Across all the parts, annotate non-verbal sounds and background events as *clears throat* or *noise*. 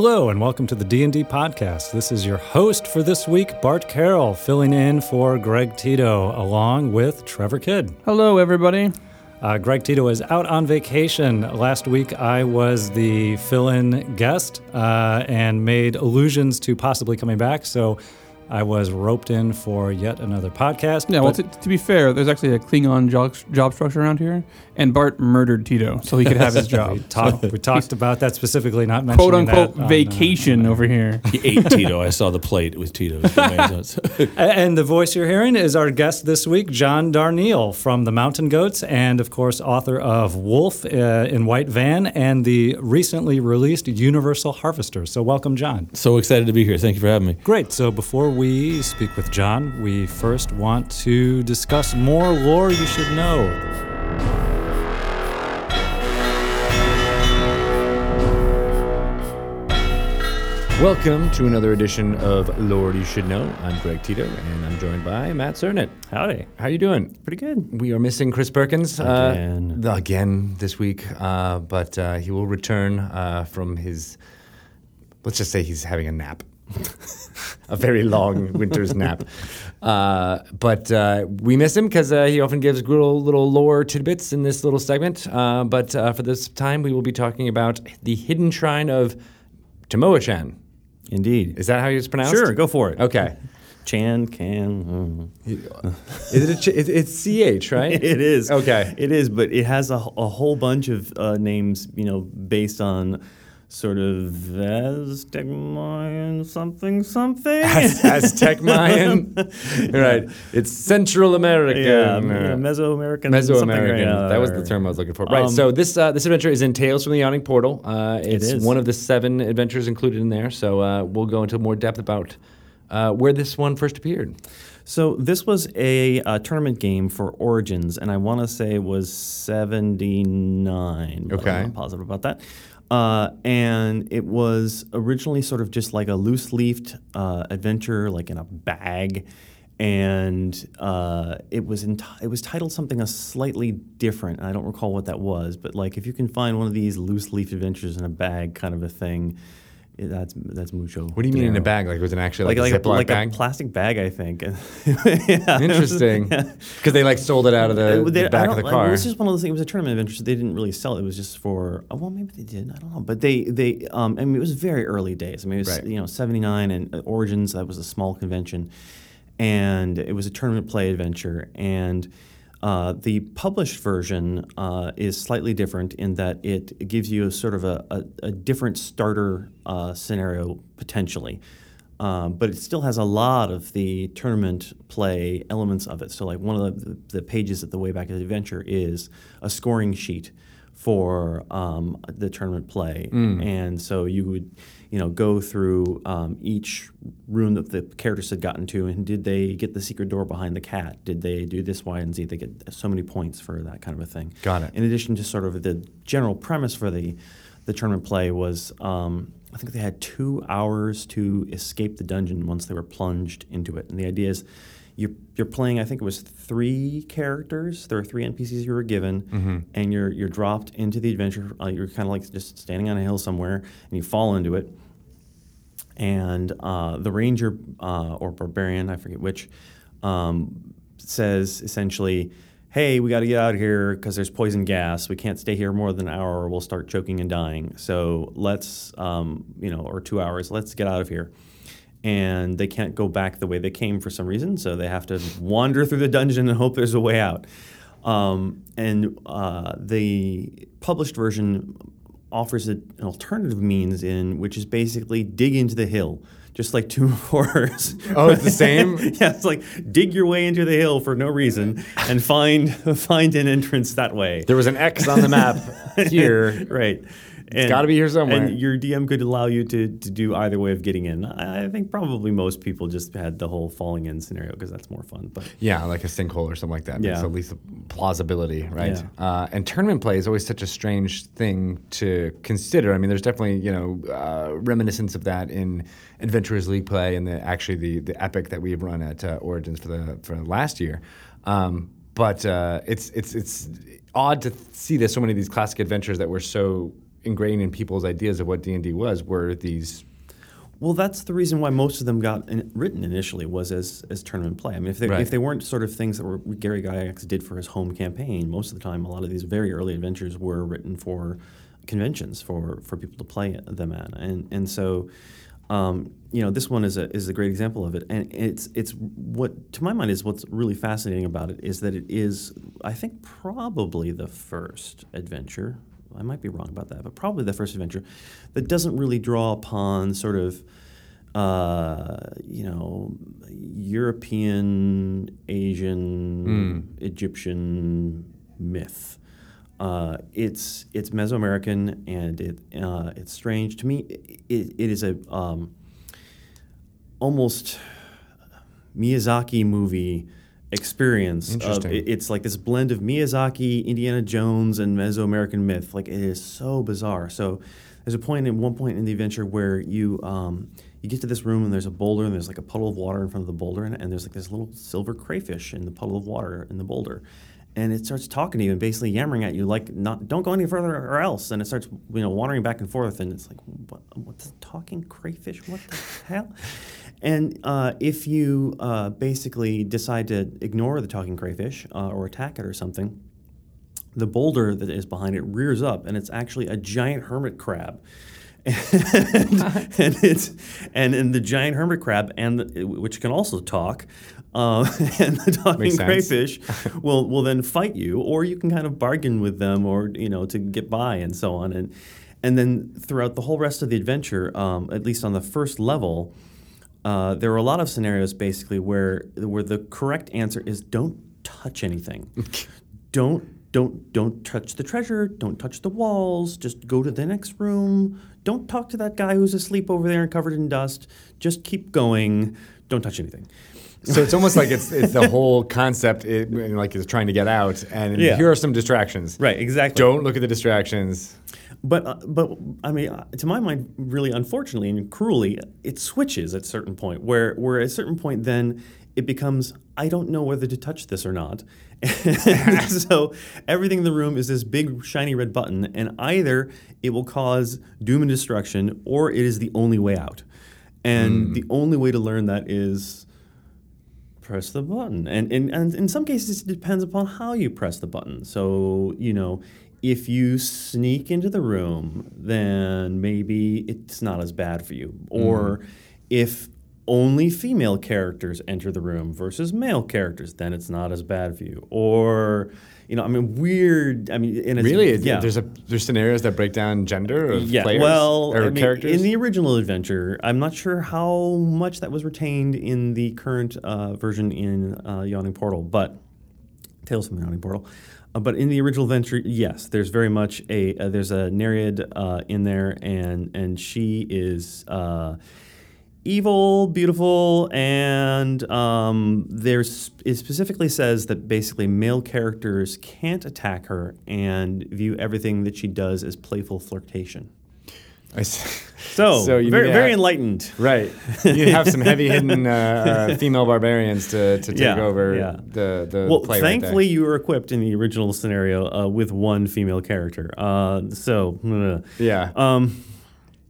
Hello and welcome to the D&D podcast. This is your host for this week, Bart Carroll, filling in for Greg Tito along with Trevor Kidd. Hello, everybody. Uh, Greg Tito is out on vacation. Last week, I was the fill in guest uh, and made allusions to possibly coming back. So I was roped in for yet another podcast. Yeah, well, to, to be fair, there's actually a Klingon job, job structure around here, and Bart murdered Tito so he could have his *laughs* job. we, talk, we talked about that specifically, not mentioning Quote unquote that on, uh, vacation over here. He ate Tito. I saw the plate with Tito's. *laughs* And the voice you're hearing is our guest this week, John Darnielle from the Mountain Goats, and of course, author of Wolf uh, in White Van and the recently released Universal Harvester. So, welcome, John. so excited to be here. Thank you for having me. Great. So, before we speak with John, we first want to discuss more lore you should know. Welcome to another edition of Lore You Should Know. I'm Greg Tito, and I'm joined by Matt Sernett. Howdy. How are you doing? Pretty good. We are missing Chris Perkins Again. uh, again this week, uh, but uh, he will return uh, from his. Let's just say he's having a nap, *laughs* a very long winter's nap. Uh, but uh, we miss him because uh, he often gives little little lore tidbits in this little segment. Uh, but uh, for this time, we will be talking about the hidden shrine of Tamoachan. Indeed. Is that how it's pronounced? Sure, go for it. Okay. *laughs* Chan, can. Is it? A ch- it it's ch, right? *laughs* It is. Okay. It is, but it has a, a whole bunch of uh, names, you know, based on sort of Aztec Mayan something something. Az- Aztec Mayan. *laughs* right. It's Central American. yeah, yeah, Mesoamerican. Mesoamerican. something, that was the term I was looking for. Right. Um, so this uh, this adventure is in Tales from the Yawning Portal. Uh, it's is. one of the seven adventures included in there. So uh, we'll go into more depth about uh, where this one first appeared. So this was a, uh tournament game for Origins, and I want to say it was seventy nine. Okay. I'm not positive about that. Uh, and it was originally sort of just like a loose leafed uh, adventure, like in a bag, and uh, it was enti- it was titled something a slightly different. I don't recall what that was, but like if you can find one of these loose leaf adventures in a bag, kind of a thing, that's that's mucho. What do you mean in a bag? Like it was an actually like, like a like, a, like bag? a plastic bag, I think. *laughs* Yeah. Interesting. Because they like sold it out of the, Uh, they- the back of the It was just one of those things. It was a tournament adventure, so they didn't really sell it. It was just for. Oh, well, maybe they did. I don't know. But they they. Um, I mean, it was very early days. I mean, it was Right. you know seventy nine and uh, Origins. That was a small convention, and it was a tournament play adventure. And uh, the published version uh, is slightly different in that it gives you a sort of a, a, a different starter uh, scenario potentially. Um, but it still has a lot of the tournament play elements of it. So, like one of the, the pages at the way back of the adventure is a scoring sheet for um, the tournament play, and so you would, you know, go through um, each room that the characters had gotten to, and did they get the secret door behind the cat? Did they do this, Y, and Z? They get so many points for that kind of a thing. Got it. In addition to sort of the general premise for the the tournament play was um, I think they had two hours to escape the dungeon once they were plunged into it. And the idea is you're, you're playing, I think it was three characters. There are three NPCs you were given, and you're, you're dropped into the adventure. Uh, you're kind of like just standing on a hill somewhere, and you fall into it. And uh, the ranger uh, or barbarian, I forget which, um, says essentially, "Hey, we got to get out of here because there's poison gas. We can't stay here more than an hour, or we'll start choking and dying. So let's, um, you know, or two hours. Let's get out of here." And they can't go back the way they came for some reason, so they have to wander through the dungeon and hope there's a way out. Um, and uh, the published version offers a, an alternative means in which is basically dig into the hill, just like Tomb of Horrors. Oh, it's the same? *laughs* yeah, it's like dig your way into the hill for no reason and find *laughs* find an entrance that way. there was an X on the map *laughs* here. right. It's gotta be here somewhere. And your DM could allow you to, to do either way of getting in. I I think probably most people just had the whole falling in scenario because that's more fun. But Yeah, like a sinkhole or something like that. Makes Yeah. at least plausibility, right? Yeah. Uh, and tournament play is always such a strange thing to consider. I mean, there's definitely you know uh, reminiscence of that in Adventurers League play and the actually the the epic that we've run at uh, Origins for the for last year. Um, but uh, it's it's it's odd to see there's so many of these classic adventures that were so ingrained in people's ideas of what D and D was were these. Well, that's the reason why most of them got in, written initially was as, as tournament play. I mean, if they, Right. if they weren't sort of things that were Gary Gygax did for his home campaign, most of the time, a lot of these very early adventures were written for conventions for, for people to play them at, and and so. Um, you know, this one is a is a great example of it, and it's it's what to my mind is what's really fascinating about it is that it is I think probably the first adventure. I might be wrong about that, but probably the first adventure that doesn't really draw upon sort of uh, you know European, Asian, Egyptian myth. Uh, it's it's Mesoamerican and it uh, it's strange to me. It, it is a um, almost Miyazaki movie experience. Of, it's like this blend of Miyazaki, Indiana Jones, and Mesoamerican myth. Like it is so bizarre. So there's a point at one point in the adventure where you um, you get to this room and there's a boulder and there's like a puddle of water in front of the boulder and, and there's like this little silver crayfish in the puddle of water in the boulder. And it starts talking to you and basically yammering at you like, "Not, don't go any further or else." And it starts, you know, wandering back and forth. And it's like, "What? What's talking crayfish? What the hell?" And uh, if you uh, basically decide to ignore the talking crayfish uh, or attack it or something, the boulder that is behind it rears up, and it's actually a giant hermit crab. and, *laughs* and it's and, and the giant hermit crab, and the, which can also talk, uh, *laughs* and the talking crayfish *laughs* will will then fight you, or you can kind of bargain with them, or you know to get by and so on, and and then throughout the whole rest of the adventure, um, at least on the first level, uh, there are a lot of scenarios basically where where the correct answer is don't touch anything. *laughs* don't don't don't touch the treasure. Don't touch the walls. Just go to the next room. Don't talk to that guy who's asleep over there and covered in dust. Just keep going. Don't touch anything. So it's almost like it's *laughs* it's the whole concept, it, like it's trying to get out, and Yeah. here are some distractions. Right. Exactly. Don't look at the distractions. But uh, but I mean, uh, to my mind, really unfortunately and cruelly, it switches at a certain point. Where where at a certain point, then it becomes I don't know whether to touch this or not. *laughs* *laughs* So everything in the room is this big shiny red button, and either it will cause doom and destruction, or it is the only way out. And the only way to learn that is press the button. And, and, and in some cases, it depends upon how you press the button. So, you know, if you sneak into the room, then maybe it's not as bad for you. Or if only female characters enter the room versus male characters, then it's not as bad for you. Or, you know, I mean, weird. I mean, and Really, yeah. there's a there's scenarios that break down gender of Yeah, players well, or I mean, characters. in the original adventure, I'm not sure how much that was retained in the current uh, version in uh, Yawning Portal, but Tales from the Yawning Portal. Uh, but in the original venture, yes, there's very much a uh, there's a Nereid uh, in there, and and she is. Uh, evil, beautiful, and um, there's it specifically says that basically male characters can't attack her and view everything that she does as playful flirtation. I see. *laughs* So, So you very, very have- enlightened. Right. *laughs* You have some heavy hidden uh, uh, female barbarians to, to take Yeah, over yeah. the, the Well, play right thankfully, you were equipped in the original scenario uh, with one female character. Uh, so, *laughs* Yeah. um,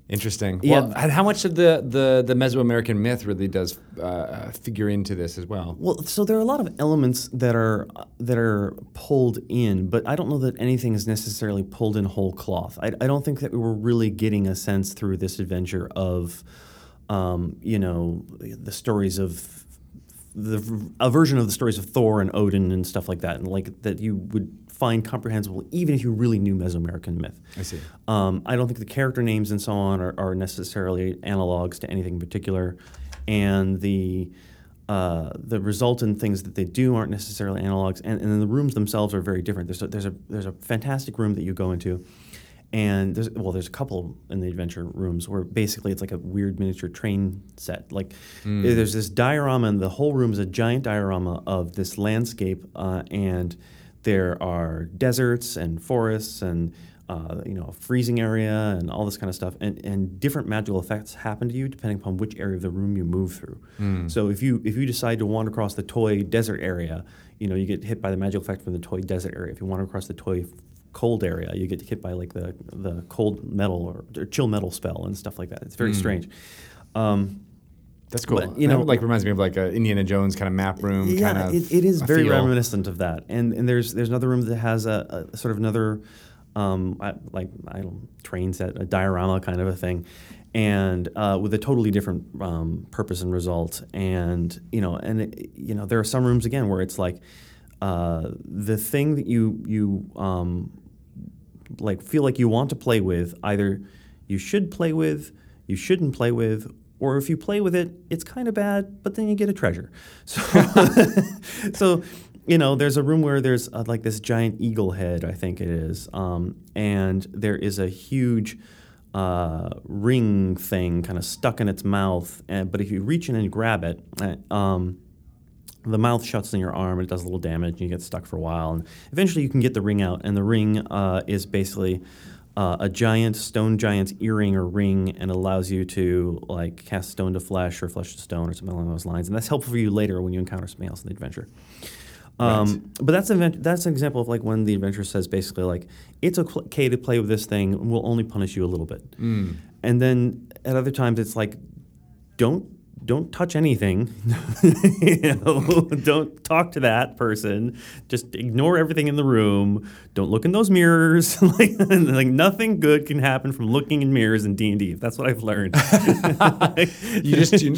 Interesting. yeah. Well, and how much of the, the, the Mesoamerican myth really does uh, figure into this as well? Well, so there are a lot of elements that are that are pulled in, but I don't know that anything is necessarily pulled in whole cloth. I, I don't think that we were really getting a sense through this adventure of, um, you know, the stories of the a version of the stories of Thor and Odin and stuff like that, and like that you would find comprehensible even if you really knew Mesoamerican myth. I see. Um, I don't think the character names and so on are, are necessarily analogs to anything in particular, and the uh, the resultant things that they do aren't necessarily analogs, and, and then the rooms themselves are very different. There's a, there's a there's a fantastic room that you go into, and there's well there's a couple in the adventure rooms where basically it's like a weird miniature train set. Like there's this diorama, and the whole room is a giant diorama of this landscape, uh, and there are deserts and forests and uh, you know a freezing area and all this kind of stuff and, and different magical effects happen to you depending upon which area of the room you move through so if you if you decide to wander across the toy desert area you know you get hit by the magical effect from the toy desert area if you wander across the toy cold area. You get hit by like the the cold metal or, or chill metal spell and stuff like that. It's very strange. Um, That's cool. But, you know- like reminds me of like a Indiana Jones kind of map room. yeah, kind of it, it is very feel. reminiscent of that. And and there's there's another room that has a, a sort of another um, I, like I don't train set, a diorama kind of a thing, and uh, with a totally different um, purpose and result. And you know, and it, you know, there are some rooms again where it's like uh, the thing that you you um, like feel like you want to play with either you should play with you shouldn't play with or if you play with it it's kind of bad but then you get a treasure *laughs* so so you know there's a room where there's uh, like this giant eagle head i think it is um, and there is a huge uh, ring thing kind of stuck in its mouth and, but if you reach in and grab it uh, um, the mouth shuts in your arm, it does a little damage, and you get stuck for a while. And eventually you can get the ring out, and the ring uh, is basically uh, a giant stone giant's earring or ring, and allows you to like cast stone to flesh or flesh to stone or something along those lines. And that's helpful for you later when you encounter something else in the adventure. Um, But that's an event, that's an example of like when the adventure says basically like it's okay to play with this thing, and we'll only punish you a little bit. And then at other times it's like don't don't touch anything. *laughs* you know, don't talk to that person. Just ignore everything in the room. Don't look in those mirrors. *laughs* like, like nothing good can happen from looking in mirrors in D and D. That's what I've learned. *laughs* You just you,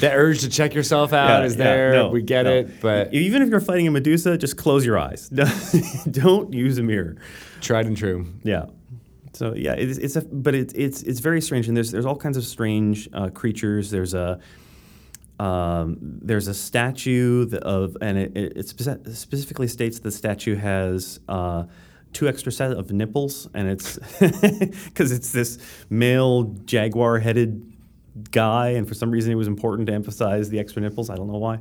the urge to check yourself out Yeah, is yeah, there. no, we get no. it, but even if you're fighting a Medusa, just close your eyes. don't use a mirror. tried and true. Yeah. So yeah, it's, it's a but it's it's it's very strange, and there's there's all kinds of strange uh, creatures. There's a um, there's a statue of, and it, it, specifically states the statue has uh, two extra set of nipples, and it's *laughs* because it's this male jaguar-headed guy, and for some reason it was important to emphasize the extra nipples. I don't know why.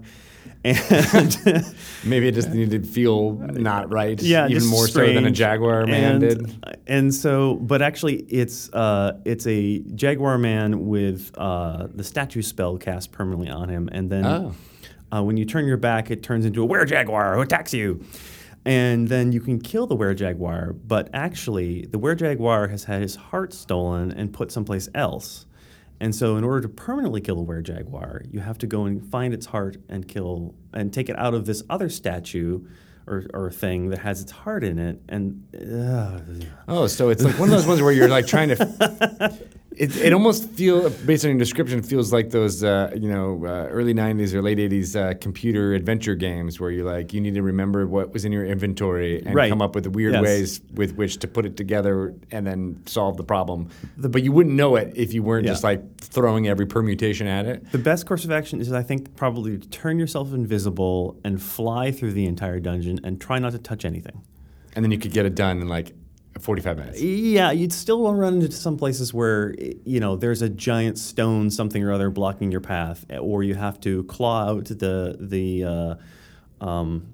And *laughs* Maybe it just needed to feel not right. yeah, even more so than a jaguar man and, did. And so, but actually, it's uh, it's a jaguar man with uh, the statue spell cast permanently on him, and then Oh. uh, when you turn your back, it turns into a were jaguar who attacks you. And then you can kill the were jaguar, but actually, the were jaguar has had his heart stolen and put someplace else. And so, in order to permanently kill a were jaguar, you have to go and find its heart and kill and take it out of this other statue or, or thing that has its heart in it. And uh, Oh, so it's like one of those ones where you're like trying to. *laughs* It, it almost feel based on your description feels like those uh, you know uh, early '90s or late '80s uh, computer adventure games where you like you need to remember what was in your inventory and Right. come up with weird Yes. ways with which to put it together and then solve the problem. but you wouldn't know it if you weren't Yeah. just like throwing every permutation at it. the best course of action is, I think, probably to turn yourself invisible and fly through the entire dungeon and try not to touch anything. And then you could get it done in like 45 minutes. Yeah, you'd still want to run into some places where you know there's a giant stone, something or other, blocking your path, or you have to claw out the the uh, um,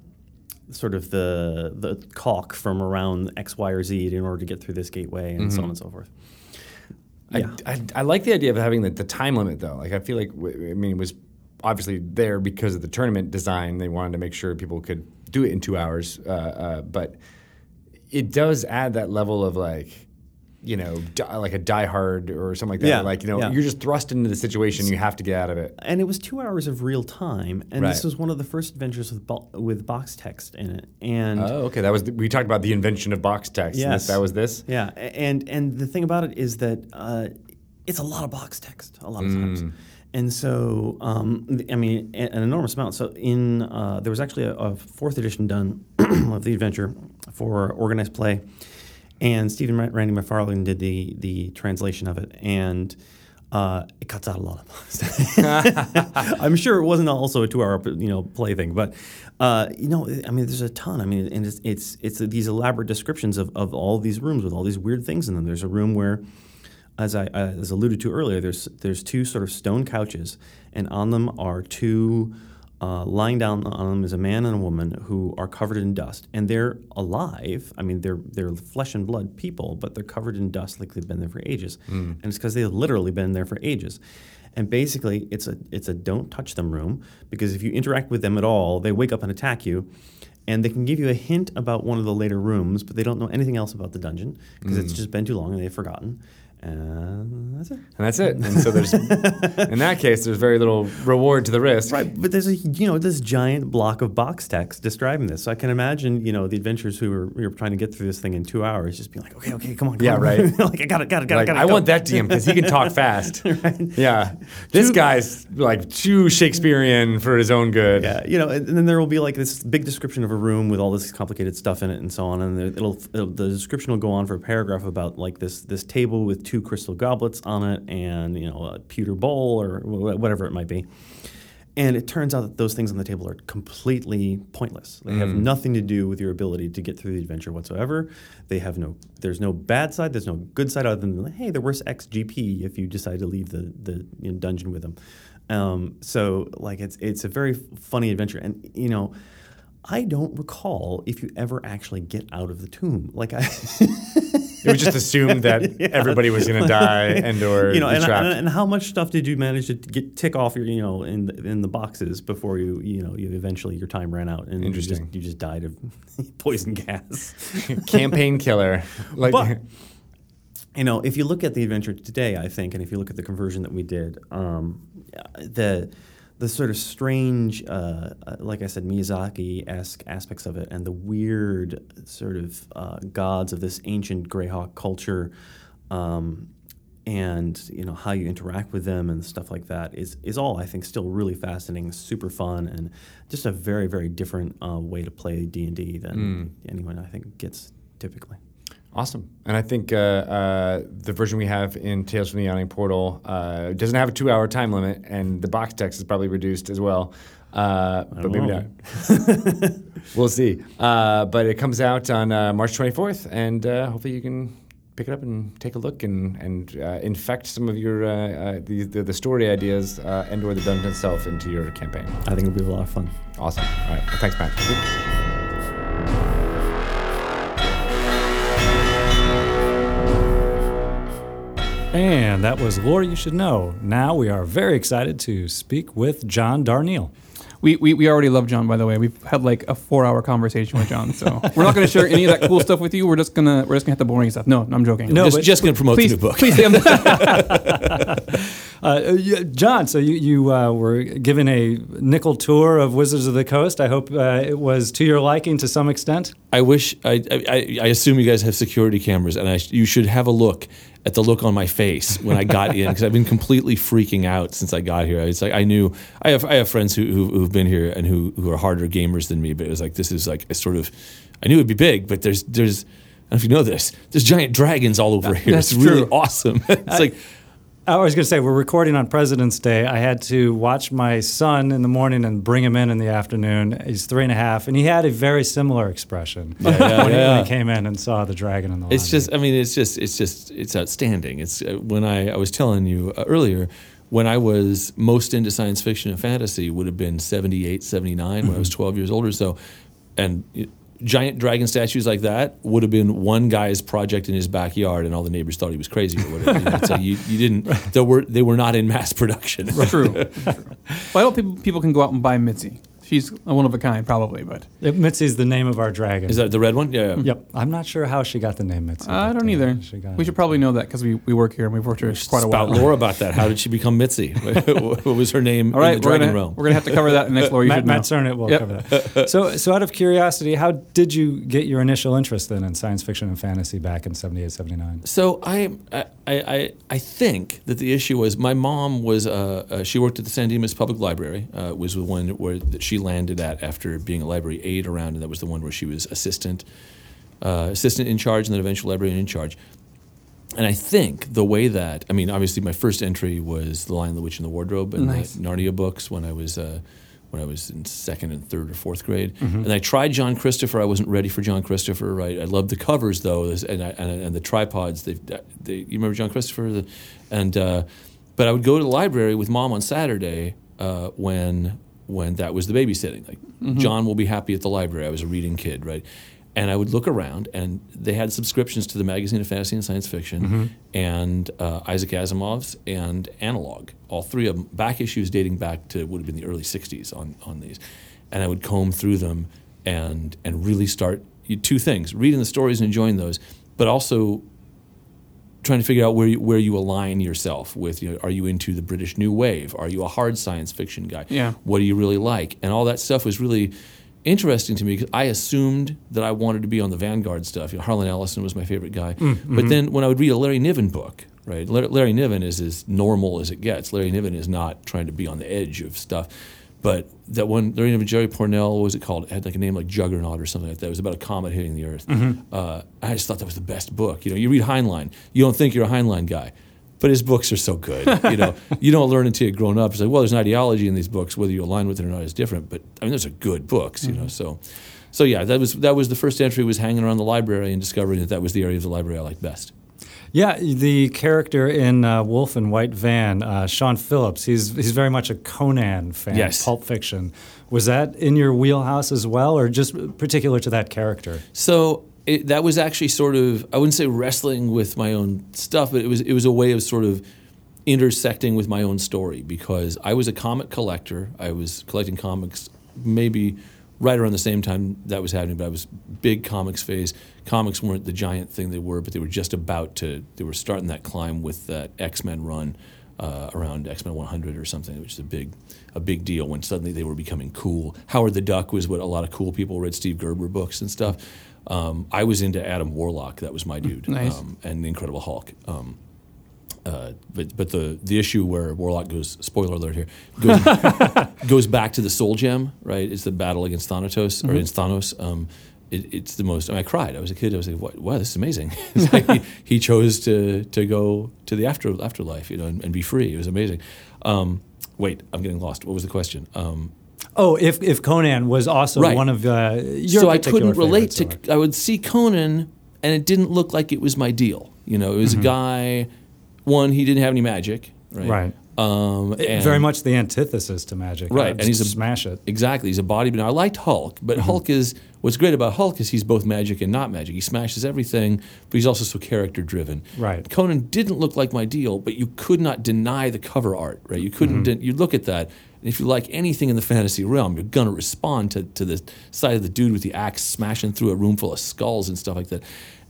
sort of the the caulk from around X, Y, or Z in order to get through this gateway, and so on and so forth. Yeah. I, I, I like the idea of having the, the time limit though. Like I feel like w- I mean it was obviously there because of the tournament design. They wanted to make sure people could do it in two hours, uh, uh, but it does add that level of like you know di- like a Die Hard or something like that. Yeah, Like you know yeah. you're just thrust into the situation. You have to get out of it. and it was two hours of real time, and this was one of the first adventures with bo- with box text in it, and Oh, okay. That was the, we talked about the invention of box text. Yes. this- that was this. Yeah, and and the thing about it is that uh, it's a lot of box text a lot of times, and so um, I mean an enormous amount. So in uh, there was actually a, a fourth edition done *clears throat* of the adventure for organized play, and Stephen Randy McFarlane did the the translation of it, and. Uh, it cuts out a lot of. *laughs* I'm sure it wasn't also a two-hour, you know, play thing, but uh, you know, I mean, there's a ton. I mean, and it's it's, it's these elaborate descriptions of, of all these rooms with all these weird things in them. There's a room where, as I uh, as alluded to earlier, there's there's two sort of stone couches, and on them are two. Uh, lying down on them is a man and a woman who are covered in dust, and they're alive. I mean, they're they're flesh and blood people, but they're covered in dust like they've been there for ages, and it's because they've literally been there for ages. And basically, it's a it's a don't touch them room because if you interact with them at all, they wake up and attack you. and they can give you a hint about one of the later rooms, but they don't know anything else about the dungeon because Mm. it's just been too long and they've forgotten. And that's it. And that's it. And so there's, in that case, there's very little reward to the risk. Right, but there's a you know this giant block of box text describing this. So I can imagine you know the adventurers who were, who were trying to get through this thing in two hours, just being like, okay, okay, come on, come Yeah, on. right. *laughs* like I got it, got it, got Like, it, got it. I go. want that DM because he can talk *laughs* fast. right. Yeah. This Two- guy's like too Shakespearean for his own good. Yeah, you know, and, and then there will be like this big description of a room with all this complicated stuff in it and so on, and it'll, it'll the description will go on for a paragraph about like this this table with two crystal goblets on it and you know a pewter bowl or whatever it might be. And it turns out that those things on the table are completely pointless. They have nothing to do with your ability to get through the adventure whatsoever. They have no, there's no bad side, there's no good side other than, hey, they're worth XGP if you decide to leave the, the you know, dungeon with them. Um, so, like, it's, it's a very funny adventure. And, you know, I don't recall if you ever actually get out of the tomb. Like, I. *laughs* It was just assumed that *laughs* everybody was going to die *laughs* and or you know, and, trapped. and, and how much stuff did you manage to get tick off your, you know, in the, in the boxes before you, you know, you eventually your time ran out and you just, you just died of *laughs* poison gas. Campaign killer. Like, But you know, if you look at the adventure today, I think, and if you look at the conversion that we did, um, the the sort of strange, uh, uh, like I said, Miyazaki esque aspects of it, and the weird sort of uh, gods of this ancient Greyhawk culture, um, and you know how you interact with them and stuff like that is is all I think still really fascinating, super fun, and just a very very different uh, way to play D and D than anyone I think gets typically. Awesome. And I think uh, uh, the version we have in Tales from the Yawning Portal uh, doesn't have a two hour time limit, and the box text is probably reduced as well. Uh, but maybe know. not. *laughs* we'll see. Uh, but it comes out on uh, March 24th, and uh, hopefully you can pick it up and take a look and, and uh, infect some of your the, the, the story ideas uh, and or the dungeon itself into your campaign. I think it'll be a lot of fun. Awesome. All right. Well, thanks, Matt. And that was Lore You Should Know. Now we are very excited to speak with John Darnielle. We, we, we already love John, by the way. We've had like a four hour conversation with John, so *laughs* we're not going to share any of that cool stuff with you. We're just gonna we're just gonna hit the boring stuff. No, I'm joking. No, just, just going to promote please, the new book. please stay *laughs* *laughs* Uh, John, so you, you uh, were given a nickel tour of Wizards of the Coast. I hope uh, it was to your liking to some extent. I wish I, I I assume you guys have security cameras, and I you should have a look at the look on my face when I got in because I've been completely freaking out since I got here. It's like I knew I have I have friends who, who who've been here and who who are harder gamers than me, but it was like this is like a sort of I knew it'd be big, but there's there's I don't know if you know this. There's giant dragons all over here. That's *laughs* it's really awesome. it's like I was going to say, we're recording on President's Day. I had to watch my son in the morning and bring him in in the afternoon. He's three and a half, and he had a very similar expression yeah, when, he, when yeah. he came in and saw the dragon in the It's just, I mean, it's just, it's just, it's outstanding. It's uh, when I, I was telling you uh, earlier, when I was most into science fiction and fantasy would have been 78, 79 when I was 12 years old or so. And giant dragon statues like that would have been one guy's project in his backyard and all the neighbors thought he was crazy or whatever. You, know, so you, you didn't, they were, they were not in mass production. True. True. Well, I hope people, people can go out and buy Mitzi. She's a one of a kind, probably, but Yep, Mitzi's the name of our dragon. Is that the red one? Yeah. yeah. Yep. I'm not sure how she got the name Mitzi. I but, don't uh, either. she got We it. should probably know that because we, we work here and we've worked here quite a Spout while. lore about that. How did *laughs* she become Mitzi? *laughs* what was her name All right, in the we're dragon gonna, realm? we're gonna have to cover that in the next lore you *laughs* Matt, should know. Matt Sernett will Yep. cover that. So, so out of curiosity, how did you get your initial interest then in science fiction and fantasy back in 78, 79? So I, I, I, I think that the issue was my mom was uh, uh, she worked at the San Dimas Public Library uh, was the one where that she landed at after being a library aide around, and that was the one where she was assistant, uh, assistant in charge, and then eventual librarian in charge. And I think the way that I mean, obviously, my first entry was The Lion, the Witch, and the Wardrobe, and Nice. the Narnia books when I was. When I was in second and third or fourth grade, and I tried John Christopher. I wasn't ready for John Christopher. Right, I loved the covers though, and I, and, and the tripods. They, they, you remember John Christopher? The, and uh, but I would go to the library with mom on Saturday uh, when when that was the babysitting. Like John will be happy at the library. I was a reading kid, right? And I would look around, and they had subscriptions to the Magazine of Fantasy and Science Fiction, and uh, Isaac Asimov's, and Analog. All three of them, back issues dating back to would have been the early '60s on on these, and I would comb through them and and really start two things: reading the stories and enjoying those, but also trying to figure out where you, where you align yourself with. You know, are you into the British New Wave? Are you a hard science fiction guy? Yeah. What do you really like? And all that stuff was really interesting to me because I assumed that I wanted to be on the vanguard stuff. You know, Harlan Ellison was my favorite guy. Mm, but mm-hmm. then when I would read a Larry Niven book, right? Larry, Niven is as normal as it gets. Larry Niven is not trying to be on the edge of stuff. But that one, Larry Niven, Jerry Pournelle, what was it called? It had like a name like Juggernaut or something like that. It was about a comet hitting the Earth. Mm-hmm. Uh, I just thought that was the best book. You know, you read Heinlein, you don't think you're a Heinlein guy, but his books are so good. You know, *laughs* you don't learn until you've grown up. It's like, well, there's an ideology in these books, whether you align with it or not is different. But I mean, those are good books. You know, so. So yeah, that was that was the first entry. Was hanging around the library and discovering that that was the area of the library I liked best. Yeah, the character in uh, Wolf in White Van, uh, Sean Phillips, he's he's very much a Conan fan. Yes. Pulp Fiction. Was that in your wheelhouse as well, or just particular to that character? So it, that was actually sort of I wouldn't say wrestling with my own stuff, but it was it was a way of sort of intersecting with my own story because I was a comic collector. I was collecting comics maybe right around the same time that was happening, but I was big comics phase. Comics weren't the giant thing they were, but they were just about to. They were starting that climb with that X Men run. Uh, around X Men 100 or something, which is a big, a big deal when suddenly they were becoming cool. Howard the Duck was what a lot of cool people read Steve Gerber books and stuff. Um, I was into Adam Warlock, that was my dude, Nice. um, and the Incredible Hulk. Um, uh, but but the the issue where Warlock goes spoiler alert here goes, *laughs* goes back to the Soul Gem right it's the battle against Thanatos or against Thanos um, it, it's the most I, mean, I cried I was a kid I was like what, wow this is amazing *laughs* like he, he chose to to go to the after afterlife you know and, and be free it was amazing um, wait I'm getting lost what was the question um, Oh, if if Conan was also Right. one of uh, your so I couldn't relate to. or- I would see Conan, and it didn't look like it was my deal. You know, it was Mm-hmm. a guy. One, he didn't have any magic. Right. Right. Um, It- very much the antithesis to magic. Right, and he's a- smash it. Exactly. He's a bodybuilder. I liked Hulk, but Mm-hmm. Hulk is what's great about Hulk is he's both magic and not magic. He smashes everything, but he's also so character driven. Right. Conan didn't look like my deal, but you could not deny the cover art. Right. You couldn't. Mm-hmm. You look at that, and if you like anything in the fantasy realm, you're gonna respond to to the side of the dude with the axe smashing through a room full of skulls and stuff like that.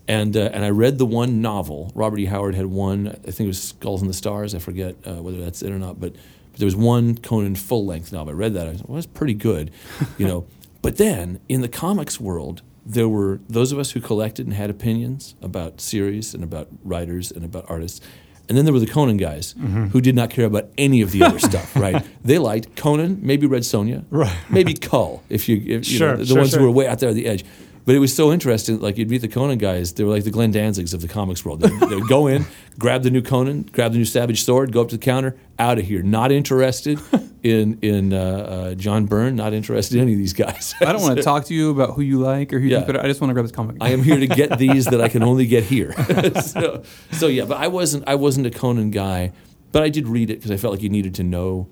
And uh, and I read the one novel. Robert E. Howard had one. I think it was Skulls in the Stars. I forget uh, whether that's it or not, but. But there was one Conan full length novel. I read that. I was well, that's pretty good, *laughs* you know. but then in the comics world, there were those of us who collected and had opinions about series and about writers and about artists. And then there were the Conan guys who did not care about any of the other *laughs* stuff, right? They liked Conan, maybe Red Sonja, Right. maybe Kull, if you, if, you Sure, know, the sure, ones sure. who were way out there at the edge. But it was so interesting. Like you'd meet the Conan guys, they were like the Glenn Danzigs of the comics world. They, they would go in, *laughs* grab the new Conan, grab the new Savage Sword, go up to the counter, out of here. Not interested in in uh, uh, John Byrne. Not interested in any of these guys. I don't want to talk to you about who you like or who you Yeah. think better. I just want to grab this comic. I am here to get *laughs* these that I can only get here. *laughs* so, so yeah, but I wasn't I wasn't a Conan guy, but I did read it because I felt like you needed to know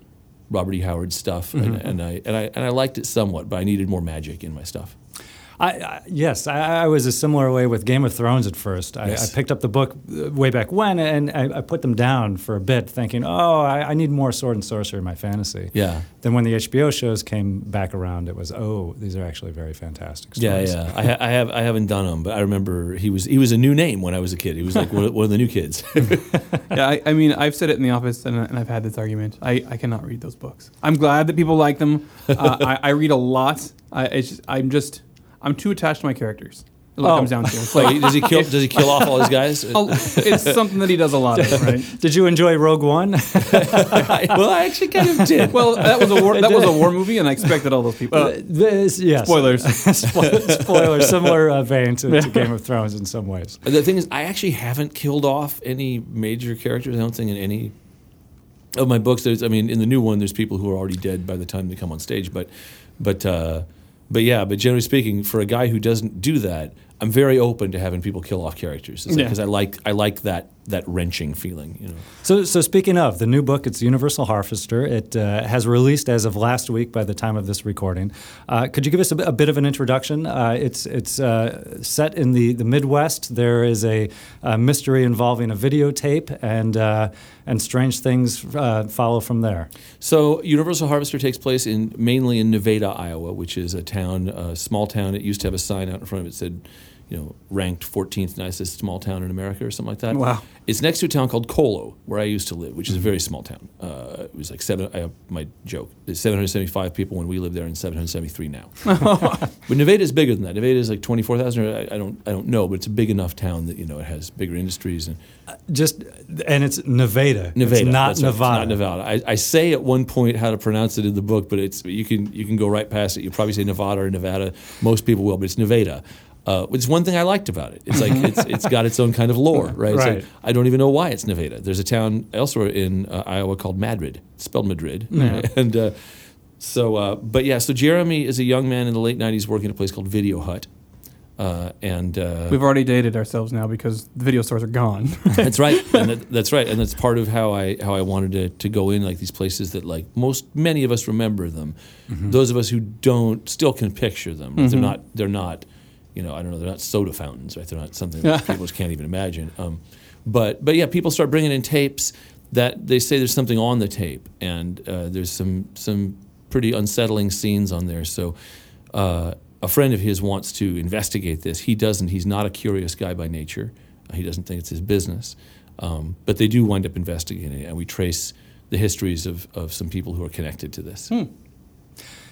Robert E. Howard's stuff, and, and I and I and I liked it somewhat, but I needed more magic in my stuff. I, I, yes, I, I was a similar way with Game of Thrones at first. I, Yes. I picked up the book uh, way back when, and I, I put them down for a bit, thinking, "Oh, I, I need more sword and sorcery in my fantasy." Yeah. Then when the HBO shows came back around, it was, "Oh, these are actually very fantastic Yeah, stories." yeah. I, I have I haven't done them, but I remember he was he was a new name when I was a kid. He was like one of, one of the new kids. *laughs* yeah, I, I mean, I've said it in the office, and, and I've had this argument. I, I cannot read those books. I'm glad that people like them. Uh, *laughs* I, I read a lot. I, it's just, I'm just, I'm too attached to my characters. Is what Oh. it comes down to. It's like, *laughs* like, does he kill does he kill off all his guys? *laughs* It's something that he does a lot of, *laughs* right? Did you enjoy Rogue One? well, I actually kind of did. Well, that was a war. That was a war movie, and I expected all those people. Uh, this, yes. Spoilers. Spoil- Spoiler. Similar uh, vein to, to Game of Thrones in some ways. The thing is, I actually haven't killed off any major characters. I don't think in any of my books. There's, I mean, in the new one, there's people who are already dead by the time they come on stage. But, but, uh, but yeah. But generally speaking, for a guy who doesn't do that, I'm very open to having people kill off characters Yeah. because I like I like that that wrenching feeling. You know. So, so speaking of the new book, it's Universal Harvester. It uh, has released as of last week by the time of this recording. Uh, could you give us a, bit- a bit of an introduction? Uh, it's it's uh, set in the, the Midwest. There is a, uh mystery involving a videotape, and uh, and strange things uh, follow from there. So Universal Harvester takes place in mainly in Nevada, Iowa, which is a town, a small town. It used to have a sign out in front of it that said, you know, ranked 14th nicest small town in America or something like that. Wow. It's next to a town called Colo, where I used to live, which is a very small town. Uh, it was like seven. I have my joke. There's 775 people when we lived there, and 773 now. *laughs* but Nevada is bigger than that. Nevada is like 24,000. I, I don't, I don't know, but it's a big enough town that you know it has bigger industries and Just and it's Nevada. Nevada. It's not that's right. It's Nevada. not Nevada. I, I say at one point how to pronounce it in the book, but it's you can you can go right past it. You probably say Nevada or Nevada. Most people will, but it's Nevada. Uh, it's one thing I liked about it. It's like *laughs* it's, it's got its own kind of lore, right? Like, I don't even know why it's Nevada. There's a town elsewhere in uh, Iowa called Madrid. Spelled Madrid, *laughs* and uh, so. Uh, but yeah, so Jeremy is a young man in the late '90s working at a place called Video Hut, uh, and uh, We've already dated ourselves now because the video stores are gone. *laughs* that's right, and that, that's right, and that's part of how I how I wanted to, to go in like these places that like most many of us remember them. Those of us who don't still can picture them. They're not they're not, you know, I don't know, they're not soda fountains, right? They're not something that *laughs* people just can't even imagine. Um, but but yeah, people start bringing in tapes that they say there's something on the tape, and uh, there's some some pretty unsettling scenes on there. So. Uh, a friend of his wants to investigate this. He doesn't. He's not a curious guy by nature. He doesn't think it's his business. Um, but they do wind up investigating it, and we trace the histories of, of some people who are connected to this.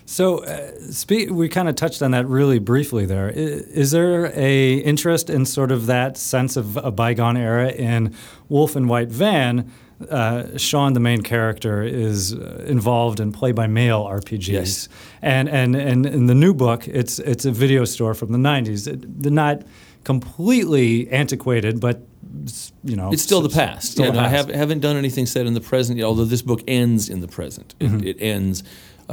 So, uh, spe- we kind of touched on that really briefly there. Is, Is there a interest in sort of that sense of a bygone era in Wolf in White Van? Uh, Sean, the main character, is uh, involved in play-by-mail RPGs, Yes. and, and and in the new book, it's it's a video store from the '90s. It, they're not completely antiquated, but you know, It's still the past. still yeah, the no, I have, haven't done anything set in the present yet, although this book ends in the present. It, it ends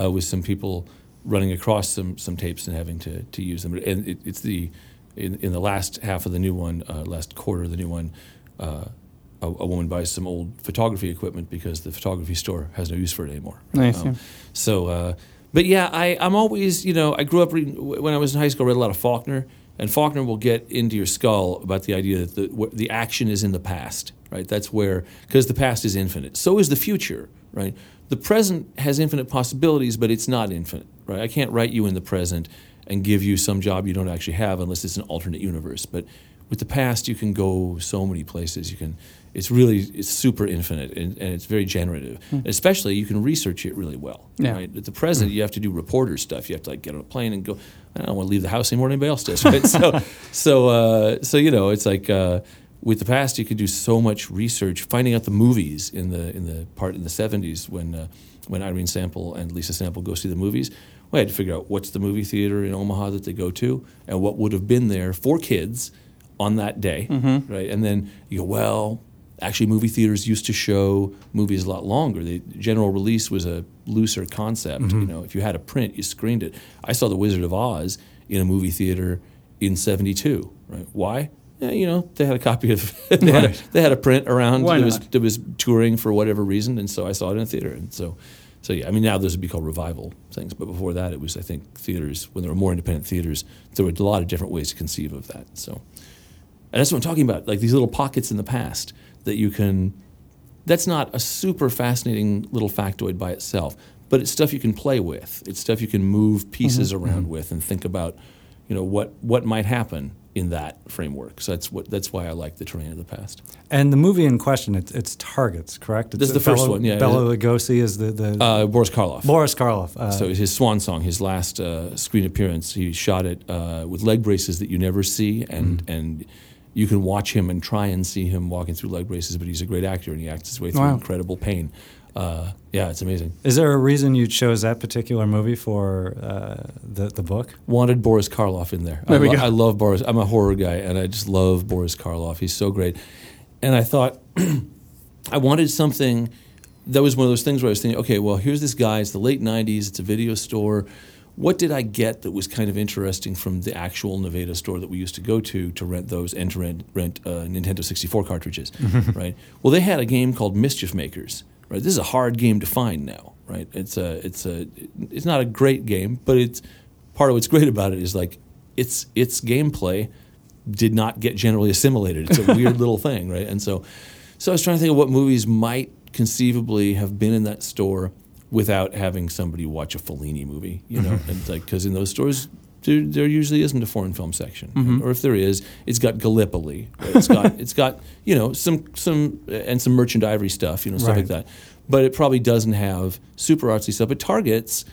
uh, with some people running across some, some tapes and having to, to use them. And it, it's the in, in the last half of the new one, uh, last quarter of the new one, uh, a, a woman buys some old photography equipment because the photography store has no use for it anymore. Nice, yeah. So, uh, but yeah, I, I'm always, you know, I grew up reading, when I was in high school, I read a lot of Faulkner, and Faulkner will get into your skull about the idea that the, the action is in the past, right? That's where, because the past is infinite. So is the future, right? The present has infinite possibilities, but it's not infinite, right? I can't write you in the present and give you some job you don't actually have unless it's an alternate universe. But with the past, you can go so many places. You can, it's really, it's super infinite and, and it's very generative. Especially, you can research it really well. Yeah. Right? At the present, you have to do reporter stuff. You have to like get on a plane and go. I don't want to leave the house anymore than anybody else does. *laughs* Right? so, so, uh, so you know, it's like uh, with the past, you could do so much research, finding out the movies in the in the part in the '70s when uh, when Irene Sample and Lisa Sample go see the movies. We had to figure out what's the movie theater in Omaha that they go to, and what would have been there for kids on that day, right? And then you go, well, actually, movie theaters used to show movies a lot longer. The general release was a looser concept. You know, if you had a print, you screened it. I saw The Wizard of Oz in a movie theater in '72. Right? Why? Yeah, you know, they had a copy of. *laughs* they, had a, they had a print around Why that was not? that was touring for whatever reason, and so I saw it in a theater, and so. So yeah, I mean now those would be called revival things, but before that it was I think theaters when there were more independent theaters, there were a lot of different ways to conceive of that. So, and that's what I'm talking about, like these little pockets in the past that you can. That's not a super fascinating little factoid by itself, but it's stuff you can play with. It's stuff you can move pieces mm-hmm. around mm-hmm. with and think about, you know, what what might happen in that framework. So that's what that's why I like the terrain of the past. And the movie in question, it's, it's Targets, correct? It's This is the first one, yeah. Bela Lugosi is the, the Uh, Boris Karloff. Boris Karloff. Uh, So his swan song, his last uh, screen appearance, he shot it uh, with leg braces that you never see, and and you can watch him and try and see him walking through leg braces, but he's a great actor and he acts his way through Wow. incredible pain. Uh, yeah, it's amazing. is there a reason you chose that particular movie for uh, the, the book? Wanted Boris Karloff in there. There I, we lo- go. I love Boris. I'm a horror guy, and I just love Boris Karloff. He's so great. And I thought *clears throat* I wanted something that was one of those things where I was thinking, okay, well, here's this guy. It's the late '90s. It's a video store. what did I get that was kind of interesting from the actual Nevada store that we used to go to to rent those and to rent, rent uh, Nintendo 64 cartridges, *laughs* right? Well, they had a game called Mischief Makers, right? This is a hard game to find now, right? It's a it's a it's not a great game, but it's part of what's great about it is like its its gameplay did not get generally assimilated. It's a *laughs* weird little thing, right? And so, so I was trying to think of what movies might conceivably have been in that store without having somebody watch a Fellini movie, you know, *laughs* and like because in those stores. There, there usually isn't a foreign film section, mm-hmm. or if there is, it's got Gallipoli. It's got *laughs* it's got you know some some and some merchant ivory stuff, you know, stuff like that. But it probably doesn't have super artsy stuff. But Target's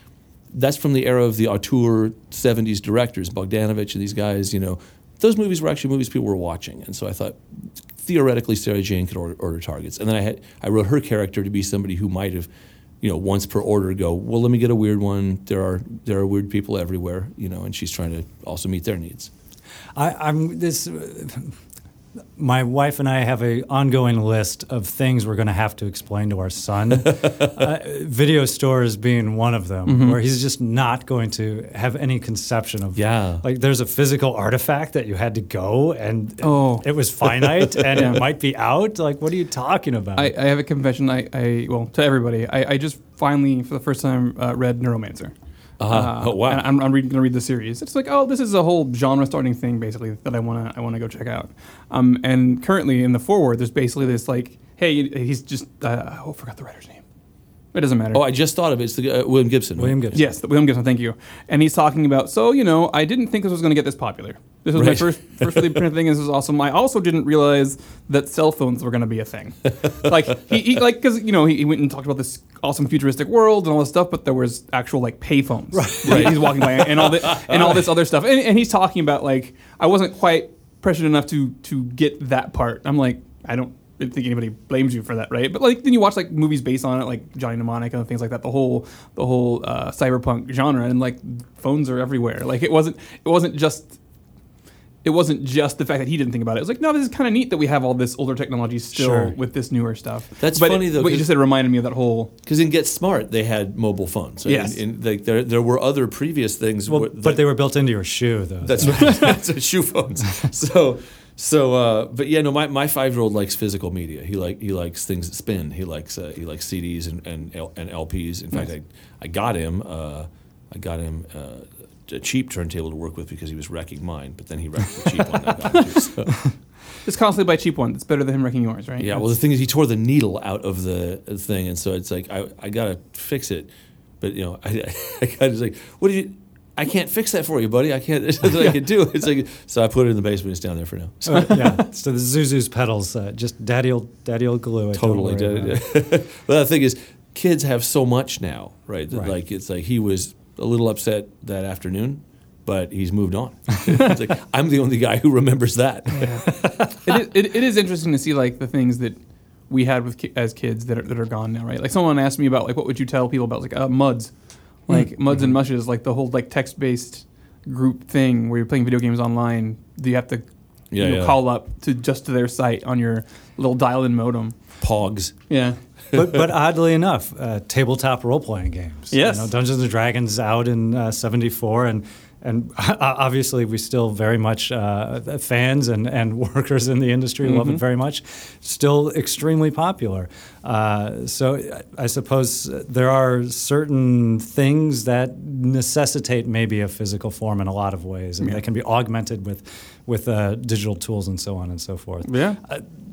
that's from the era of the auteur 70s directors, Bogdanovich and these guys, you know, those movies were actually movies people were watching. And so I thought theoretically Sarah Jane could order, order targets. And then I had I wrote her character to be somebody who might have, you know, once per order go, well, let me get a weird one. There are there are weird people everywhere, you know, and she's trying to also meet their needs. I, I'm this. My wife and I have a ongoing list of things we're going to have to explain to our son. *laughs* uh, video stores being one of them, where he's just not going to have any conception of. Yeah. like there's a physical artifact that you had to go, and Oh. it was finite, and it *laughs* might be out. Like, what are you talking about? I, I have a confession. I, I well to everybody. I, I just finally for the first time uh, read Neuromancer. Uh-huh. Oh, wow. And I'm, I'm gonna read the series. It's like oh, this is a whole genre starting thing basically that I wanna I wanna go check out. Um, and currently in the foreword, there's basically this like, hey, he's just uh, oh, I forgot the writer's name. It doesn't matter. Oh, I just thought of it. It's the, uh, William Gibson. right? William Gibson. Yes, the William Gibson. Thank you. And he's talking about. So you know, I didn't think this was going to get this popular. This was my Right. first first really print thing. This was awesome. I also didn't realize that cell phones were going to be a thing. like he, he like because you know he, he went and talked about this awesome futuristic world and all this stuff, but there was actual like payphones. Right. He's walking by and all the and all this other stuff. And, and he's talking about like I wasn't quite pressured enough to to get that part. I'm like I don't think anybody blames you for that, right? But like then you watch like movies based on it, like Johnny Mnemonic and things like that. The whole the whole uh, cyberpunk genre, and like phones are everywhere. Like it wasn't it wasn't just it wasn't just the fact that he didn't think about it. It was like, no, this is kind of neat that we have all this older technology still Sure. with this newer stuff. That's but funny, though, What you 'cause- just said reminded me of that whole. Because in Get Smart, they had mobile phones. right? Yes. In, in, like, there, there were other previous things. well, where- but they were built into your shoe, though. That's right. *laughs* That's what shoe phones. *laughs* So, so, uh, but yeah, no. My, my five year old likes physical media. He like he likes things that spin. He likes uh, he likes CDs and and, L- and LPs. In fact, I, I got him uh, I got him uh, a cheap turntable to work with because he was wrecking mine. But then he wrecked the cheap one. I got him. So, *laughs* Just constantly buy cheap one. It's better than him wrecking yours, right? yeah. Well, the thing is, he tore the needle out of the thing, and so it's like I I gotta fix it. But you know, I *laughs* I kind of like, what do you? I can't fix that for you, buddy. I can't. *laughs* There's nothing I can do. It's like so. I put it in the basement. It's down there for now. So. Uh, yeah. So the Zuzu's petals, uh, just daddy old, daddy old glue. it, totally worry did. it. *laughs* but the thing is, kids have so much now, right? that, Right. Like it's like he was a little upset that afternoon, but he's moved on. *laughs* it's like I'm the only guy who remembers that. it, is, it, it is interesting to see like the things that we had with ki- as kids that are, that are gone now, right? Like someone asked me about like what would you tell people about like uh, muds, like muds and mushes, like the whole like text based group thing where you're playing video games online. Do you have to Yeah, you know, yeah. call up to just to their site on your little dial-in modem. Pogs. Yeah, *laughs* but, but oddly enough, uh, tabletop role playing games. Yes. You know, Dungeons and Dragons out in uh, '74, and and *laughs* obviously we still very much uh, fans and, and *laughs* workers in the industry love Mm-hmm. it very much. Still extremely popular. Uh, so I I suppose there are certain things that necessitate maybe a physical form in a lot of ways, and Yeah. they can be augmented with with uh, digital tools and so on and so forth yeah.